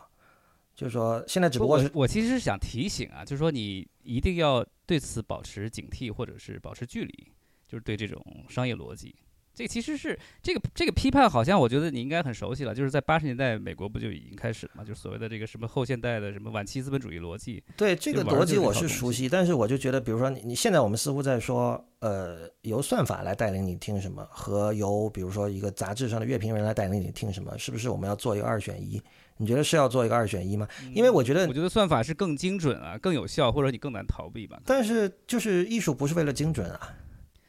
就是说现在只不过是我我其实是想提醒啊，就是说你一定要对此保持警惕，或者是保持距离，就是对这种商业逻辑。这其实是这个这个批判，好像我觉得你应该很熟悉了，就是在八十年代美国不就已经开始了嘛，就是所谓的这个什么后现代的什么晚期资本主义逻辑。对这个逻辑我是熟悉，但是我就觉得，比如说你你现在我们似乎在说，呃，由算法来带领你听什么，和由比如说一个杂志上的乐评人来带领你听什么，是不是我们要做一个二选一？你觉得是要做一个二选一吗？因为我觉得我觉得算法是更精准啊，更有效，或者你更难逃避吧。但是就是艺术不是为了精准啊，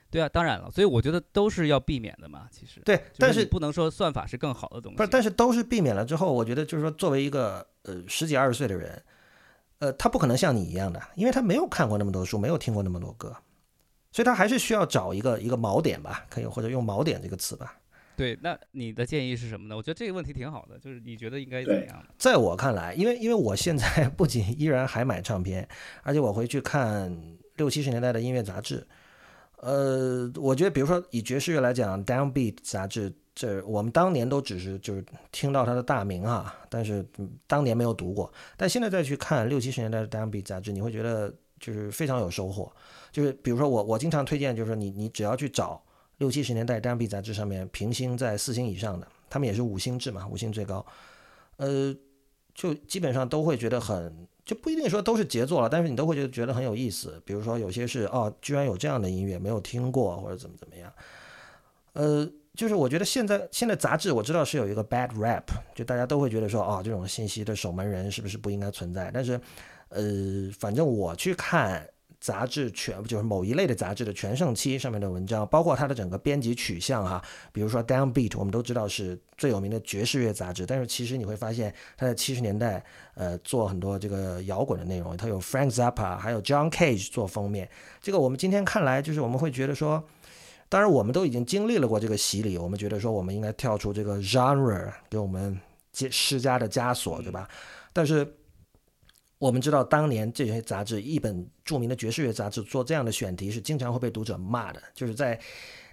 对啊，当然了，所以我觉得都是要避免的嘛。其实，对，但是是不能说算法是更好的东西。不是，但是都是避免了之后，我觉得就是说，作为一个呃十几二十岁的人，呃，他不可能像你一样的，因为他没有看过那么多书，没有听过那么多歌，所以他还是需要找一个一个锚点吧，可以或者用锚点这个词吧。对，那你的建议是什么呢？我觉得这个问题挺好的，就是你觉得应该怎对样的？在我看来，因为因为我现在 不仅依然还买唱片，而且我会去看六七十年代的音乐杂志。呃，我觉得比如说以爵士乐来讲，《Downbeat》杂志，这我们当年都只是就是听到它的大名啊，但是、嗯当年没有读过。但现在再去看六七十年代的《Downbeat》杂志，你会觉得就是非常有收获。就是比如说我我经常推荐，就是你你只要去找六七十年代《Downbeat》杂志上面评星在四星以上的，他们也是五星制嘛，五星最高。呃，就基本上都会觉得很，就不一定说都是杰作了，但是你都会觉得觉得很有意思。比如说有些是哦，居然有这样的音乐没有听过，或者怎么怎么样。呃，就是我觉得现在现在杂志我知道是有一个 bad rap，就大家都会觉得说哦，这种信息的守门人是不是不应该存在？但是，呃，反正我去看。杂志全就是某一类的杂志的全盛期上面的文章，包括它的整个编辑取向哈，比如说 Downbeat，我们都知道是最有名的爵士乐杂志，但是其实你会发现它在七十年代，呃，做很多这个摇滚的内容，它有 Frank Zappa，还有 John Cage 做封面。这个我们今天看来，就是我们会觉得说，当然我们都已经经历了过这个洗礼，我们觉得说我们应该跳出这个 genre 给我们施施加的枷锁，对吧？但是我们知道，当年这些杂志，一本著名的爵士乐杂志做这样的选题是经常会被读者骂的，就是在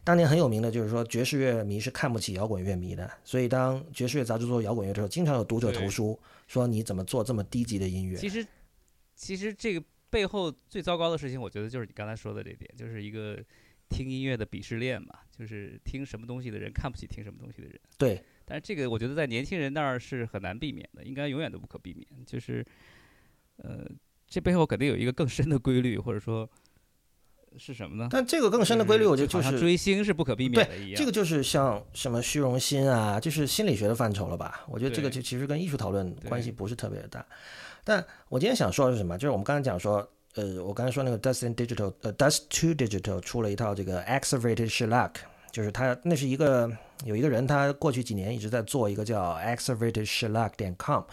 当年很有名的，就是说爵士乐迷是看不起摇滚乐迷的，所以当爵士乐杂志做摇滚乐的时候，经常有读者投书说你怎么做这么低级的音乐？其实，其实这个背后最糟糕的事情，我觉得就是你刚才说的这点，就是一个听音乐的鄙视链嘛，就是听什么东西的人看不起听什么东西的人。对，但是这个我觉得在年轻人那儿是很难避免的，应该永远都不可避免。就是，呃，这背后肯定有一个更深的规律，或者说是什么呢？但这个更深的规律，我觉得就是追星是不可避免的一样。这个就是像什么虚荣心啊，就是心理学的范畴了吧？我觉得这个对就其实跟艺术讨论关系不是特别的大。但我今天想说的是什么？就是我们刚才讲说，呃，我刚才说那个 Dust in Digital，呃，Dust to Digital 出了一套这个 Accelerated Shellac，就是他那是一个有一个人，他过去几年一直在做一个叫 Accelerated Shellac 点 com。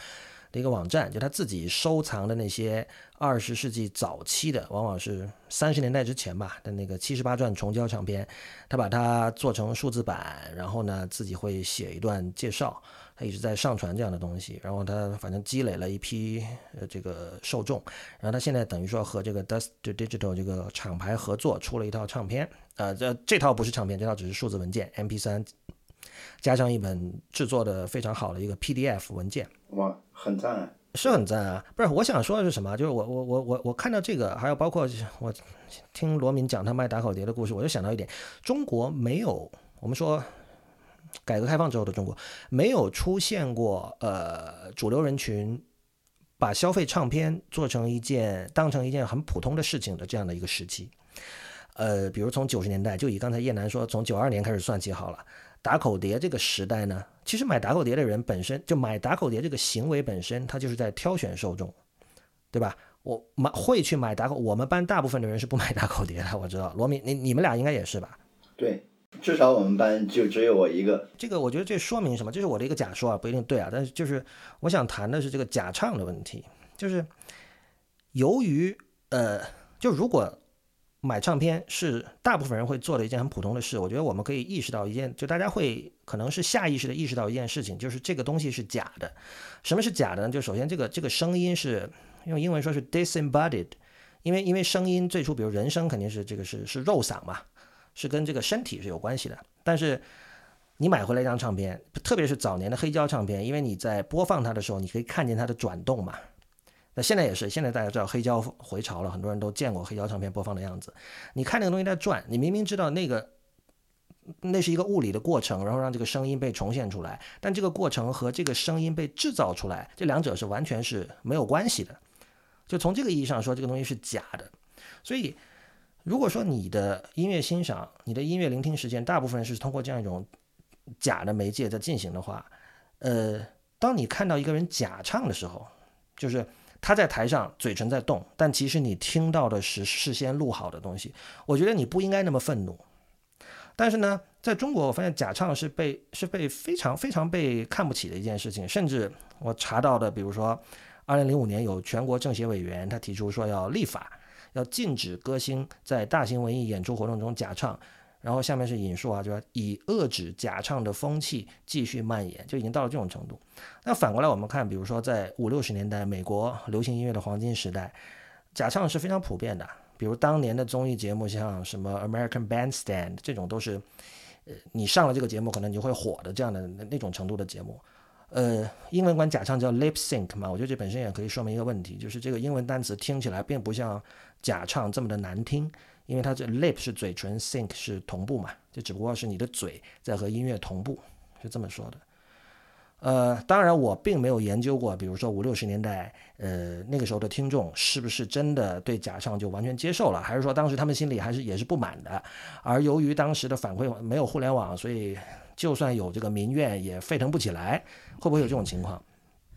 的一个网站，就他自己收藏的那些二十世纪早期的，往往是三十年代之前吧的那个七十八转重胶唱片，他把它做成数字版，然后呢自己会写一段介绍，他一直在上传这样的东西，然后他反正积累了一批呃这个受众，然后他现在等于说和这个 Dust Digital 这个厂牌合作出了一套唱片，呃这这套不是唱片，这套只是数字文件 MP 三。加上一本制作的非常好的一个 PDF 文件，很赞啊！是很赞啊！不是，我想说的是什么？就是我我我我我看到这个，还有包括我听罗敏讲他卖打口碟的故事，我就想到一点：中国没有我们说改革开放之后的中国没有出现过呃主流人群把消费唱片做成一件当成一件很普通的事情的这样的一个时期。呃，比如从九十年代，就以刚才叶楠说，从九二年开始算起好了。打口碟这个时代呢，其实买打口碟的人本身就买打口碟这个行为本身，他就是在挑选受众，对吧？我买会去买打口，我们班大部分的人是不买打口碟的，我知道。罗明，你你们俩应该也是吧？对，至少我们班就只有我一个。这个我觉得这说明什么？这是我的一个假说啊，不一定对啊。但是就是我想谈的是这个假唱的问题，就是由于呃，就如果。买唱片是大部分人会做的一件很普通的事。我觉得我们可以意识到一件，就大家会可能是下意识的意识到一件事情，就是这个东西是假的。什么是假的呢？就首先这个这个声音是用英文说是 disembodied，因为因为声音最初比如人声肯定是这个是是肉嗓嘛，是跟这个身体是有关系的。但是你买回来一张唱片，特别是早年的黑胶唱片，因为你在播放它的时候，你可以看见它的转动嘛。那现在也是，现在大家知道黑胶回潮了，很多人都见过黑胶唱片播放的样子。你看那个东西在转，你明明知道那个那是一个物理的过程，然后让这个声音被重现出来，但这个过程和这个声音被制造出来，这两者是完全是没有关系的。就从这个意义上说，这个东西是假的。所以，如果说你的音乐欣赏、你的音乐聆听时间大部分是通过这样一种假的媒介在进行的话，呃，当你看到一个人假唱的时候，就是。他在台上嘴唇在动，但其实你听到的是事先录好的东西。我觉得你不应该那么愤怒。但是呢，在中国，我发现假唱是被是被非常非常被看不起的一件事情。甚至我查到的，比如说，二零零五年有全国政协委员他提出说要立法，要禁止歌星在大型文艺演出活动中假唱。然后下面是引述啊，就是以遏制假唱的风气继续蔓延，就已经到了这种程度。那反过来我们看，比如说在五六十年代美国流行音乐的黄金时代，假唱是非常普遍的。比如当年的综艺节目，像什么 American Bandstand 这种，都是呃你上了这个节目，可能你就会火的这样的那种程度的节目。呃，英文管假唱叫 lip sync 嘛，我觉得这本身也可以说明一个问题，就是这个英文单词听起来并不像假唱这么的难听。因为它这 lip 是嘴唇，sync 是同步嘛，就只不过是你的嘴在和音乐同步，是这么说的。呃，当然我并没有研究过，比如说五六十年代，呃，那个时候的听众是不是真的对假唱就完全接受了，还是说当时他们心里还是也是不满的？而由于当时的反馈没有互联网，所以就算有这个民怨也沸腾不起来，会不会有这种情况？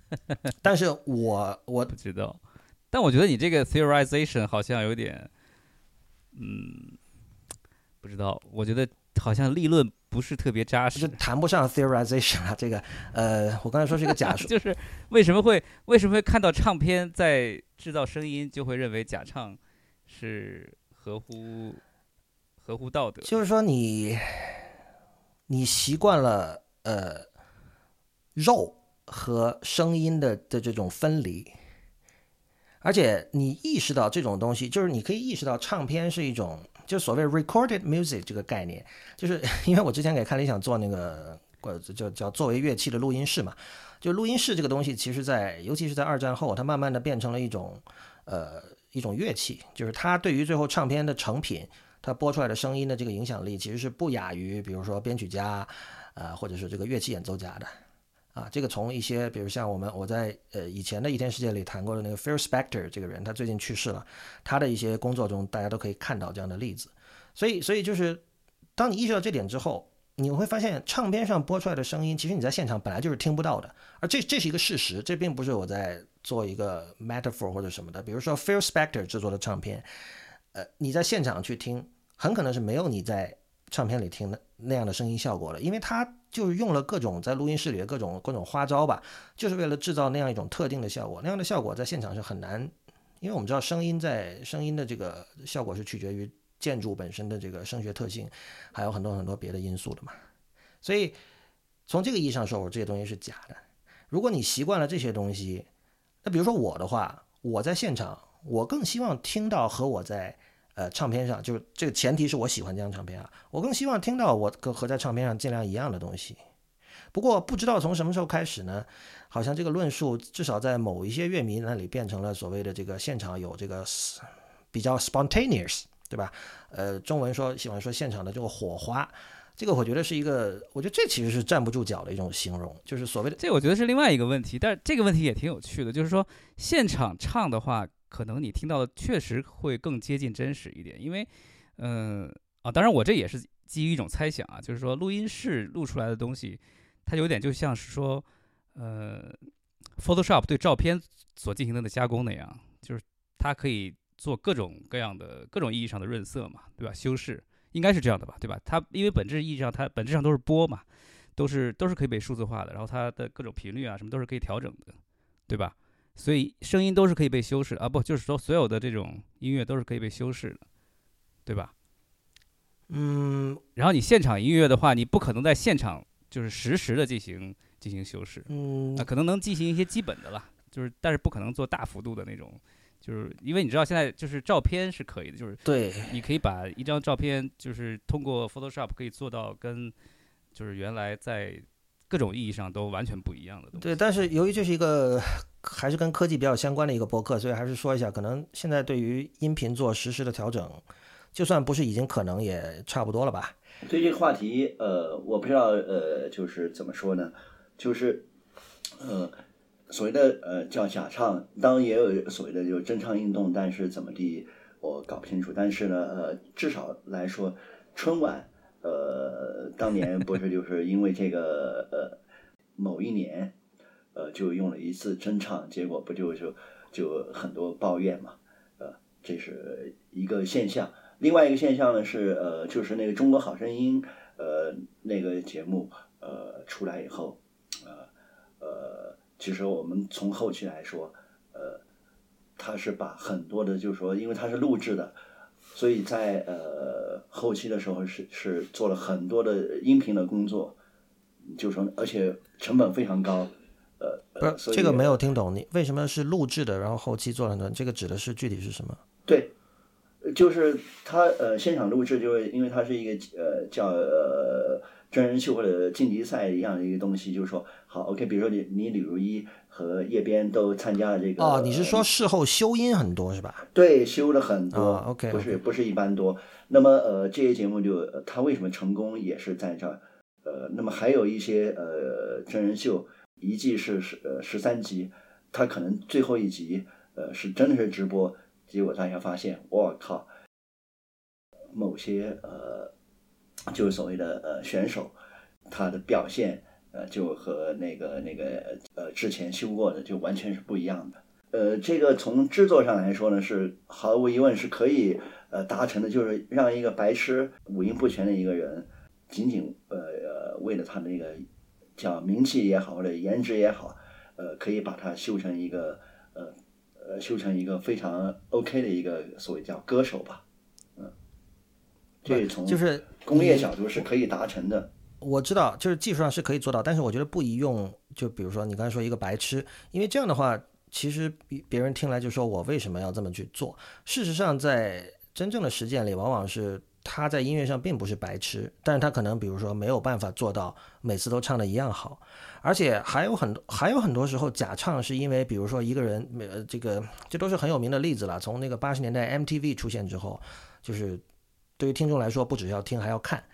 但是我我不知道，但我觉得你这个 theorization 好像有点。嗯，不知道，我觉得好像立论不是特别扎实，就谈不上 theorization 啊。这个，呃，我刚才说是一个假说，就是为什么会为什么会看到唱片在制造声音，就会认为假唱是合乎合乎道德？就是说你你习惯了呃肉和声音的的这种分离。而且你意识到这种东西，就是你可以意识到唱片是一种，就所谓 recorded music 这个概念，就是 因为我之前给看理想做那个，呃，叫叫作为乐器的录音室嘛，就录音室这个东西，其实在尤其是在二战后，它慢慢的变成了一种，呃，一种乐器，就是它对于最后唱片的成品，它播出来的声音的这个影响力，其实是不亚于，比如说编曲家，呃，或者是这个乐器演奏家的。啊，这个从一些，比如像我们我在呃以前的一天世界里谈过的那个 Phil Spector 这个人，他最近去世了，他的一些工作中，大家都可以看到这样的例子。所以，所以就是当你意识到这点之后，你会发现唱片上播出来的声音，其实你在现场本来就是听不到的，而这这是一个事实，这并不是我在做一个 metaphor 或者什么的。比如说 Phil Spector 制作的唱片，呃，你在现场去听，很可能是没有你在唱片里听的那样的声音效果了，因为他就是用了各种在录音室里的各种各种花招吧，就是为了制造那样一种特定的效果。那样的效果在现场是很难，因为我们知道声音在声音的这个效果是取决于建筑本身的这个声学特性，还有很多很多别的因素的嘛。所以从这个意义上说，我这些东西是假的。如果你习惯了这些东西，那比如说我的话，我在现场，我更希望听到和我在呃唱片上，就是这个前提是我喜欢这张唱片啊，我更希望听到我跟和在唱片上尽量一样的东西。不过不知道从什么时候开始呢，好像这个论述至少在某一些乐迷那里变成了所谓的这个现场有这个比较 spontaneous，对吧？呃，中文说喜欢说现场的这个火花。这个我觉得是一个，我觉得这其实是站不住脚的一种形容，就是所谓的这，我觉得是另外一个问题。但是这个问题也挺有趣的，就是说现场唱的话，可能你听到的确实会更接近真实一点，因为，嗯啊，当然我这也是基于一种猜想啊，就是说录音室录出来的东西，它有点就像是说，呃，Photoshop 对照片所进行的加工那样，就是它可以做各种各样的各种意义上的润色嘛，对吧？修饰。应该是这样的吧，对吧？它因为本质意义上，它本质上都是波嘛，都是都是可以被数字化的，然后它的各种频率啊什么都是可以调整的，对吧？所以声音都是可以被修饰啊，不就是说所有的这种音乐都是可以被修饰的，对吧？嗯，然后你现场音乐的话，你不可能在现场就是实时的进行进行修饰，嗯，啊，可能能进行一些基本的啦，就是但是不可能做大幅度的那种。就是因为你知道现在就是照片是可以的，就是对，你可以把一张照片就是通过 Photoshop 可以做到跟就是原来在各种意义上都完全不一样的东西。对，但是由于这是一个还是跟科技比较相关的一个博客，所以还是说一下，可能现在对于音频做实时的调整，就算不是已经可能，也差不多了吧？对这个话题，呃，我不知道，呃，就是怎么说呢？就是，呃。所谓的呃叫假唱，当然也有所谓的就真唱运动，但是怎么地我搞不清楚。但是呢，呃，至少来说，春晚，呃，当年不是就是因为这个呃某一年，呃就用了一次真唱，结果不就就就很多抱怨嘛，呃，这是一个现象。另外一个现象呢是呃就是那个《中国好声音》呃那个节目呃出来以后，呃呃。其实我们从后期来说，呃，他是把很多的，就是说，因为他是录制的，所以在呃后期的时候是是做了很多的音频的工作，就说而且成本非常高，呃，不是这个没有听懂，你为什么是录制的，然后后期做了呢？这个指的是具体是什么？对，就是他呃现场录制，就是因为它是一个呃叫呃。真人秀或者晋级赛一样的一个东西，就是说，好，OK，比如说你你李如一和叶边都参加了这个。哦，你是说事后修音很多是吧？对，修了很多，OK，不是不是一般多。那么呃，这些节目就他为什么成功也是在这儿。呃，那么还有一些呃真人秀，一季是十呃十三集，他可能最后一集呃是真的是直播，结果大家发现，我靠，某些呃。就是所谓的呃选手，他的表现呃就和那个那个呃之前修过的就完全是不一样的。呃，这个从制作上来说呢，是毫无疑问是可以呃达成的，就是让一个白痴五音不全的一个人，仅仅呃呃为了他那个叫名气也好或者颜值也好，呃可以把它修成一个呃呃修成一个非常 OK 的一个所谓叫歌手吧。嗯这从就是工业角度是可以达成的。我知道，就是技术上是可以做到，但是我觉得不宜用。就比如说你刚才说一个白痴，因为这样的话，其实别人听来就说我为什么要这么去做？事实上，在真正的实践里，往往是他在音乐上并不是白痴，但是他可能比如说没有办法做到每次都唱的一样好，而且还有很多还有很多时候假唱是因为比如说一个人，呃，这个这都是很有名的例子了。从那个八十年代 MTV 出现之后，就是。对于听众来说，不只要听，还要看。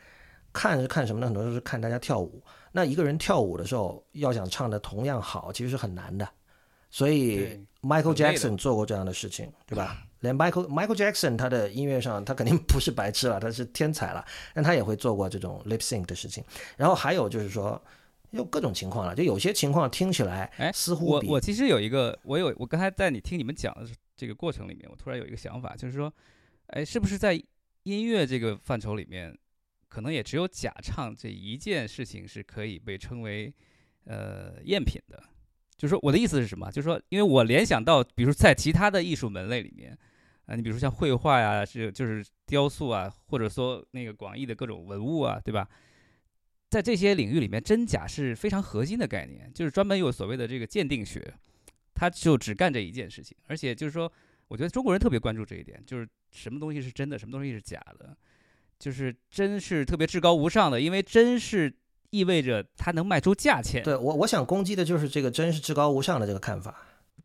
看是看什么呢？很多时候是看大家跳舞。那一个人跳舞的时候，要想唱的同样好，其实是很难的。所以 Michael Jackson 做过这样的事情，对吧？连 Michael Michael Jackson 他的音乐上，他肯定不是白痴了，他是天才了。但他也会做过这种 lip sync 的事情。然后还有就是说，有各种情况了，就有些情况听起来，哎，似乎我我其实有一个，我有我刚才在你听你们讲的这个过程里面，我突然有一个想法，就是说，哎，是不是在音乐这个范畴里面，可能也只有假唱这一件事情是可以被称为呃赝品的。就是说，我的意思是什么？就是说，因为我联想到，比如在其他的艺术门类里面，啊，你比如说像绘画呀，是就是雕塑啊，或者说那个广义的各种文物啊，对吧？在这些领域里面，真假是非常核心的概念，就是专门有所谓的这个鉴定学，他就只干这一件事情。而且就是说，我觉得中国人特别关注这一点，就是什么东西是真的，什么东西是假的，就是真是特别至高无上的，因为真是。意味着它能卖出价钱。对我，我想攻击的就是这个“真是至高无上”的这个看法。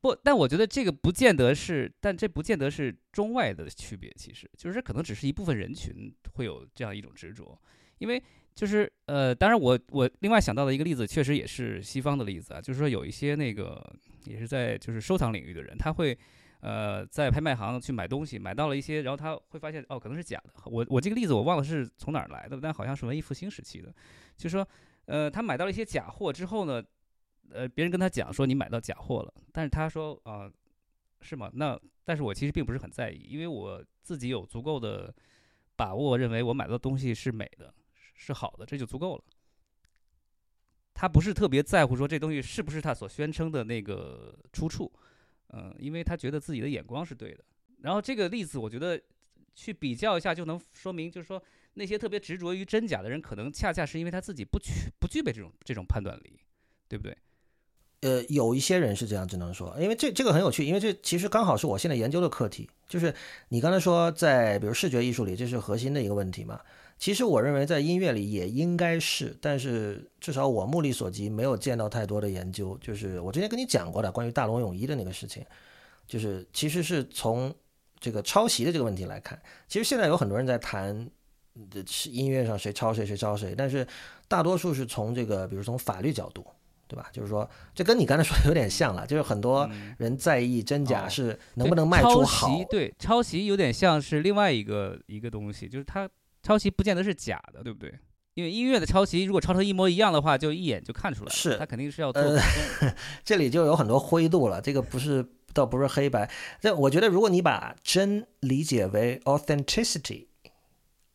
不，但我觉得这个不见得是，但这不见得是中外的区别。其实就是可能只是一部分人群会有这样一种执着。因为就是呃，当然我我另外想到的一个例子，确实也是西方的例子啊，就是说有一些那个也是在就是收藏领域的人，他会呃在拍卖行去买东西，买到了一些，然后他会发现哦，可能是假的。我我这个例子我忘了是从哪儿来的，但好像是文艺复兴时期的。就是说，呃，他买到了一些假货之后呢，呃，别人跟他讲说你买到假货了，但是他说啊，是吗？那但是我其实并不是很在意，因为我自己有足够的把握，认为我买到东西是美的，是好的，这就足够了。他不是特别在乎说这东西是不是他所宣称的那个出处，嗯，因为他觉得自己的眼光是对的。然后这个例子，我觉得去比较一下就能说明，就是说。那些特别执着于真假的人，可能恰恰是因为他自己不具不具备这种这种判断力，对不对？呃，有一些人是这样，只能说，因为这这个很有趣，因为这其实刚好是我现在研究的课题，就是你刚才说在比如视觉艺术里，这是核心的一个问题嘛。其实我认为在音乐里也应该是，但是至少我目力所及，没有见到太多的研究。就是我之前跟你讲过的关于大龙泳衣的那个事情，就是其实是从这个抄袭的这个问题来看，其实现在有很多人在谈。是音乐上谁抄谁谁抄谁，但是大多数是从这个，比如从法律角度，对吧？就是说，这跟你刚才说的有点像了，就是很多人在意真假是能不能卖出好。对，抄袭有点像是另外一个一个东西，就是它抄袭不见得是假的，对不对？因为音乐的抄袭如果抄成一模一样的话，就一眼就看出来。是，他肯定是要做。这里就有很多灰度了，这个不是倒不是黑白。这我觉得，如果你把真理解为 authenticity。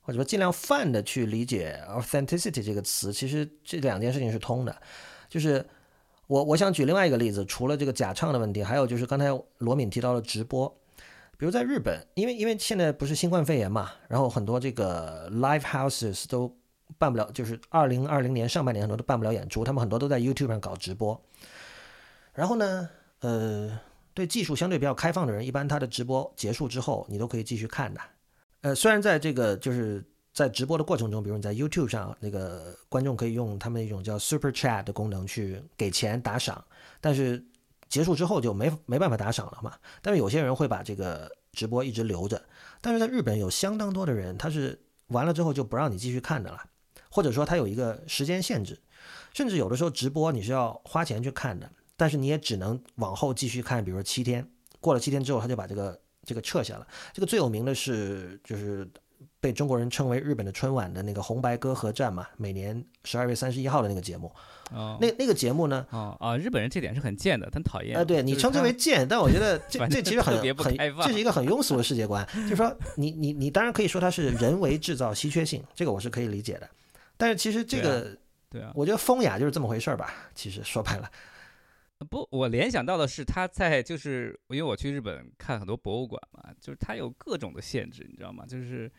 或者说尽量泛的去理解 authenticity 这个词，其实这两件事情是通的。就是我我想举另外一个例子，除了这个假唱的问题，还有就是刚才罗敏提到了直播，比如在日本，因为因为现在不是新冠肺炎嘛，然后很多这个 live houses 都办不了，就是二零二零年上半年很多都办不了演出，他们很多都在 YouTube 上搞直播。然后呢，呃，对技术相对比较开放的人，一般他的直播结束之后，你都可以继续看的。呃，虽然在这个就是在直播的过程中，比如你在 YouTube 上，那个观众可以用他们一种叫 Super Chat 的功能去给钱打赏，但是结束之后就没没办法打赏了嘛。但是有些人会把这个直播一直留着，但是在日本有相当多的人，他是完了之后就不让你继续看的了，或者说他有一个时间限制，甚至有的时候直播你是要花钱去看的，但是你也只能往后继续看，比如说七天，过了七天之后他就把这个。这个撤下了。这个最有名的是，就是被中国人称为日本的春晚的那个红白歌合战嘛，每年十二月三十一号的那个节目。哦，那那个节目呢？哦啊，日本人这点是很贱的，很讨厌。啊，对你称之为贱，但我觉得 这这其实很很，这是一个很庸俗的世界观。就是说，你你你当然可以说它是人为制造稀缺性，这个我是可以理解的。但是其实这个，对啊，我觉得风雅就是这么回事儿吧。其实说白了。不，我联想到的是他在，就是因为我去日本看很多博物馆嘛，就是他有各种的限制，你知道吗？就是，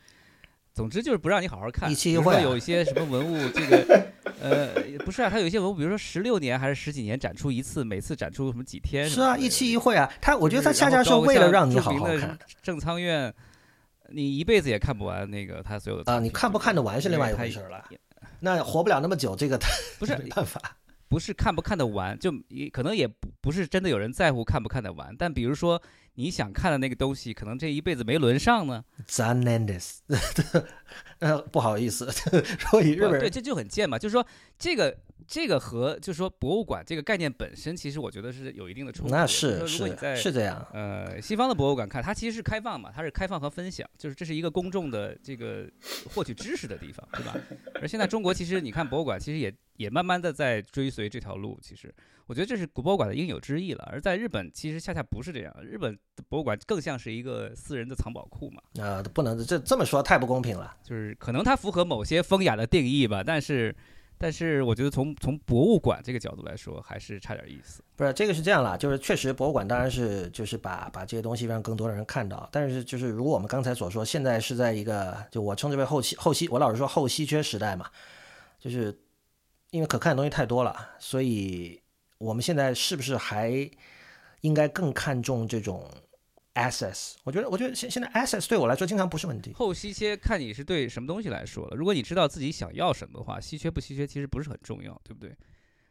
总之就是不让你好好看。一期一会，有一些什么文物，这个，呃，不是啊，他有一些文物，比如说十六年还是十几年展出一次，每次展出什么几天？是啊，一期一会啊。他，我觉得他恰恰是为了让你好好看。正仓院，你一辈子也看不完那个他所有的啊，你看不看得完是另外一回事了。那活不了那么久，这个 不是没办法。不是看不看得完，就也可能也不不是真的有人在乎看不看得完。但比如说你想看的那个东西，可能这一辈子没轮上呢。Zanandis，呃，不好意思，所以日本人对这就很贱嘛。就是说这个这个和就是说博物馆这个概念本身，其实我觉得是有一定的冲突。那是是在是这样，呃，西方的博物馆看，它其实是开放嘛，它是开放和分享，就是这是一个公众的这个获取知识的地方，对吧？而现在中国其实你看博物馆，其实也也慢慢的在追随这条路。其实我觉得这是古博物馆的应有之义了。而在日本，其实恰恰不是这样，日本的博物馆更像是一个私人的藏宝库嘛，啊、不能这这么说太不公平了。就是可能它符合某些风雅的定义吧，但是。但是我觉得从从博物馆这个角度来说，还是差点意思。不是这个是这样啦，就是确实博物馆当然是就是把把这些东西让更多的人看到，但是就是如果我们刚才所说，现在是在一个就我称之为后期后期，我老是说后稀缺时代嘛，就是因为可看的东西太多了，所以我们现在是不是还应该更看重这种 access？我觉得我觉得现现在 access 对我来说经常不是问题。后稀缺看你是对什么东西来说了。如果你知道自己想要什么的话，稀缺不稀缺其实不是很重要，对不对？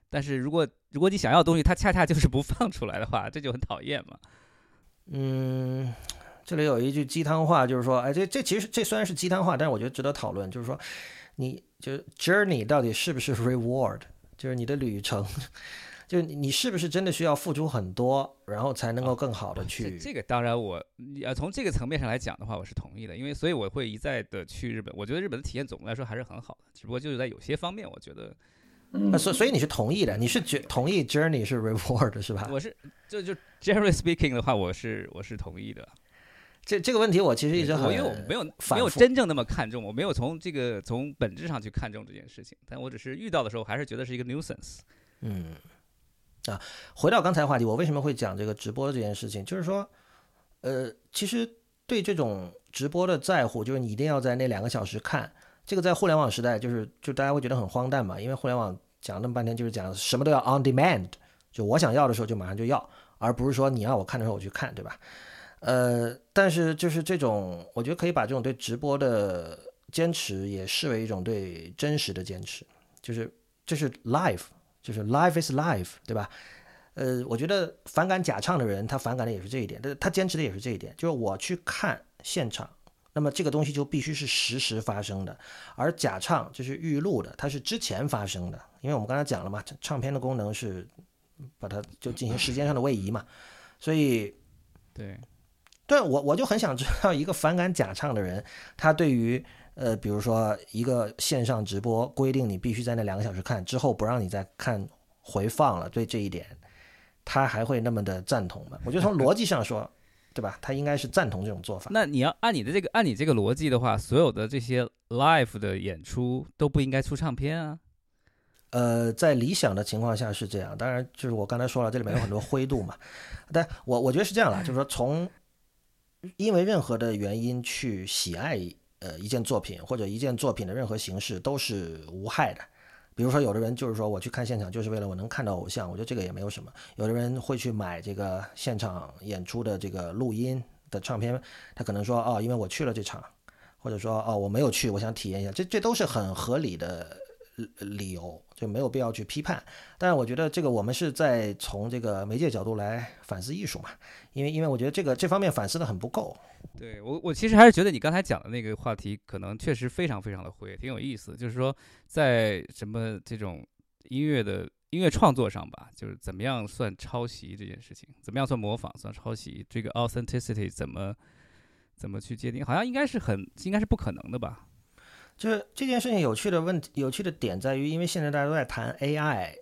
但是如果如果你想要的东西它恰恰就是不放出来的话，这就很讨厌嘛。嗯，这里有一句鸡汤话，就是说，哎，这这其实这虽然是鸡汤话，但是我觉得值得讨论，就是说，你就是 journey 到底是不是 reward，就是你的旅程，就是你你是不是真的需要付出很多，然后才能够更好的这去这个当然我呃从这个层面上来讲的话，我是同意的，因为所以我会一再的去日本。我觉得日本的体验总的来说还是很好的，只不过就是在有些方面，我觉得嗯那所所以你是同意的，你是觉同意 journey 是 reward 是吧？我是就就 generally speaking 的话，我是我是同意的。这这个问题我其实一直很我因为我没有没有真正那么看重，我没有从这个从本质上去看重这件事情，但我只是遇到的时候还是觉得是一个 nuisance。嗯，啊，回到刚才话题，我为什么会讲这个直播这件事情？就是说，呃，其实对这种直播的在乎，就是你一定要在那两个小时看。这个在互联网时代，就是就大家会觉得很荒诞嘛，因为互联网讲那么半天，就是讲什么都要 on demand，就我想要的时候就马上就要，而不是说你让我看的时候我去看，对吧？呃，但是就是这种，我觉得可以把这种对直播的坚持也视为一种对真实的坚持，就是这是 life，就是 life is life，对吧？呃，我觉得反感假唱的人，他反感的也是这一点，他他坚持的也是这一点，就是我去看现场，那么这个东西就必须是实时发生的，而假唱就是预录的，它是之前发生的，因为我们刚才讲了嘛，唱唱片的功能是把它就进行时间上的位移嘛，所以对，对我我就很想知道一个反感假唱的人，他对于呃，比如说一个线上直播规定你必须在那两个小时看之后不让你再看回放了，对这一点，他还会那么的赞同吗？我觉得从逻辑上说，对吧？他应该是赞同这种做法。那你要按你的这个按你这个逻辑的话，所有的这些 live 的演出都不应该出唱片啊。呃，在理想的情况下是这样，当然就是我刚才说了，这里面有很多灰度嘛。但我我觉得是这样了，就是说从因为任何的原因去喜爱呃一件作品或者一件作品的任何形式都是无害的。比如说，有的人就是说我去看现场就是为了我能看到偶像，我觉得这个也没有什么。有的人会去买这个现场演出的这个录音的唱片，他可能说哦，因为我去了这场，或者说哦我没有去，我想体验一下，这这都是很合理的理由，就没有必要去批判。但是我觉得这个我们是在从这个媒介角度来反思艺术嘛，因为因为我觉得这个这方面反思的很不够。对我，我其实还是觉得你刚才讲的那个话题，可能确实非常非常的灰，挺有意思。就是说，在什么这种音乐的音乐创作上吧，就是怎么样算抄袭这件事情，怎么样算模仿，算抄袭，这个 authenticity 怎么怎么去界定，好像应该是很应该是不可能的吧？就是这件事情有趣的问题，有趣的点在于，因为现在大家都在谈 AI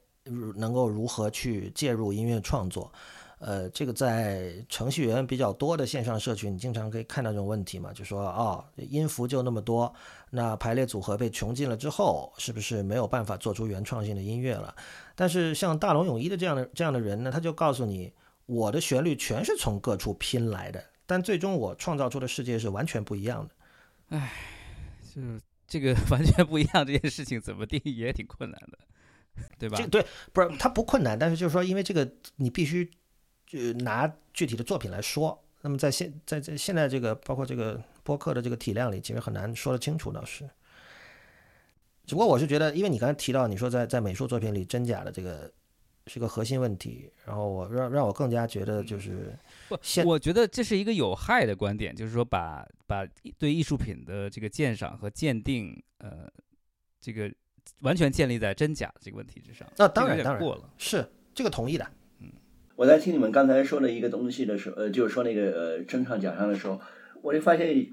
能够如何去介入音乐创作。呃，这个在程序员比较多的线上社群，你经常可以看到这种问题嘛，就说哦，音符就那么多，那排列组合被穷尽了之后，是不是没有办法做出原创性的音乐了？但是像大龙泳衣的这样的这样的人呢，他就告诉你，我的旋律全是从各处拼来的，但最终我创造出的世界是完全不一样的。就是这个 完全不一样这件事情，怎么定义也挺困难的，对吧这？对不是它不困难，但是就是说，因为这个你必须就拿具体的作品来说。那么在现在在现在这个包括这个播客的这个体量里，其实很难说得清楚，倒是。只不过我是觉得，因为你刚才提到你说在在美术作品里真假的这个是个核心问题，然后我让让我更加觉得就是不，我觉得这是一个有害的观点，就是说把把对艺术品的这个鉴赏和鉴定，呃，这个完全建立在真假这个问题之上。那当然当然过了。是这个同意的。嗯我在听你们刚才说的一个东西的时候，呃，就是说那个呃真唱假唱的时候，我就发现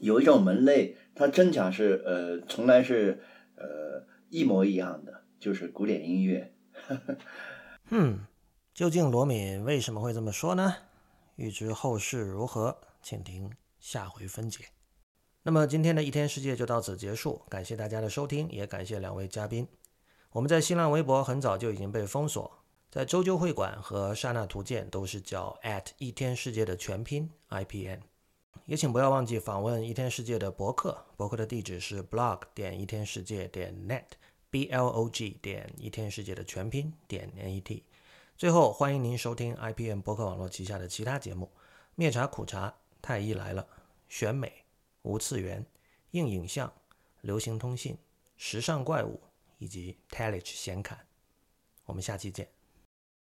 有一种门类，它真假是呃从来是呃一模一样的，就是古典音乐。嗯，究竟罗敏为什么会这么说呢？欲知后事如何，请听下回分解。那么今天的一天世界就到此结束，感谢大家的收听，也感谢两位嘉宾。我们在新浪微博很早就已经被封锁，在周究会馆和刹那图鉴都是叫 at 一天世界的全拼 IPN。也请不要忘记访问一天世界的博客，博客的地址是 blog 点一天世界点 net，b l o g 点一天世界的全拼点 n e t。最后，欢迎您收听 IPM 博客网络旗下的其他节目：灭茶苦茶、太医来了、选美、无次元、硬影像、流行通信、时尚怪物以及 t e l l i g e 显卡。我们下期见。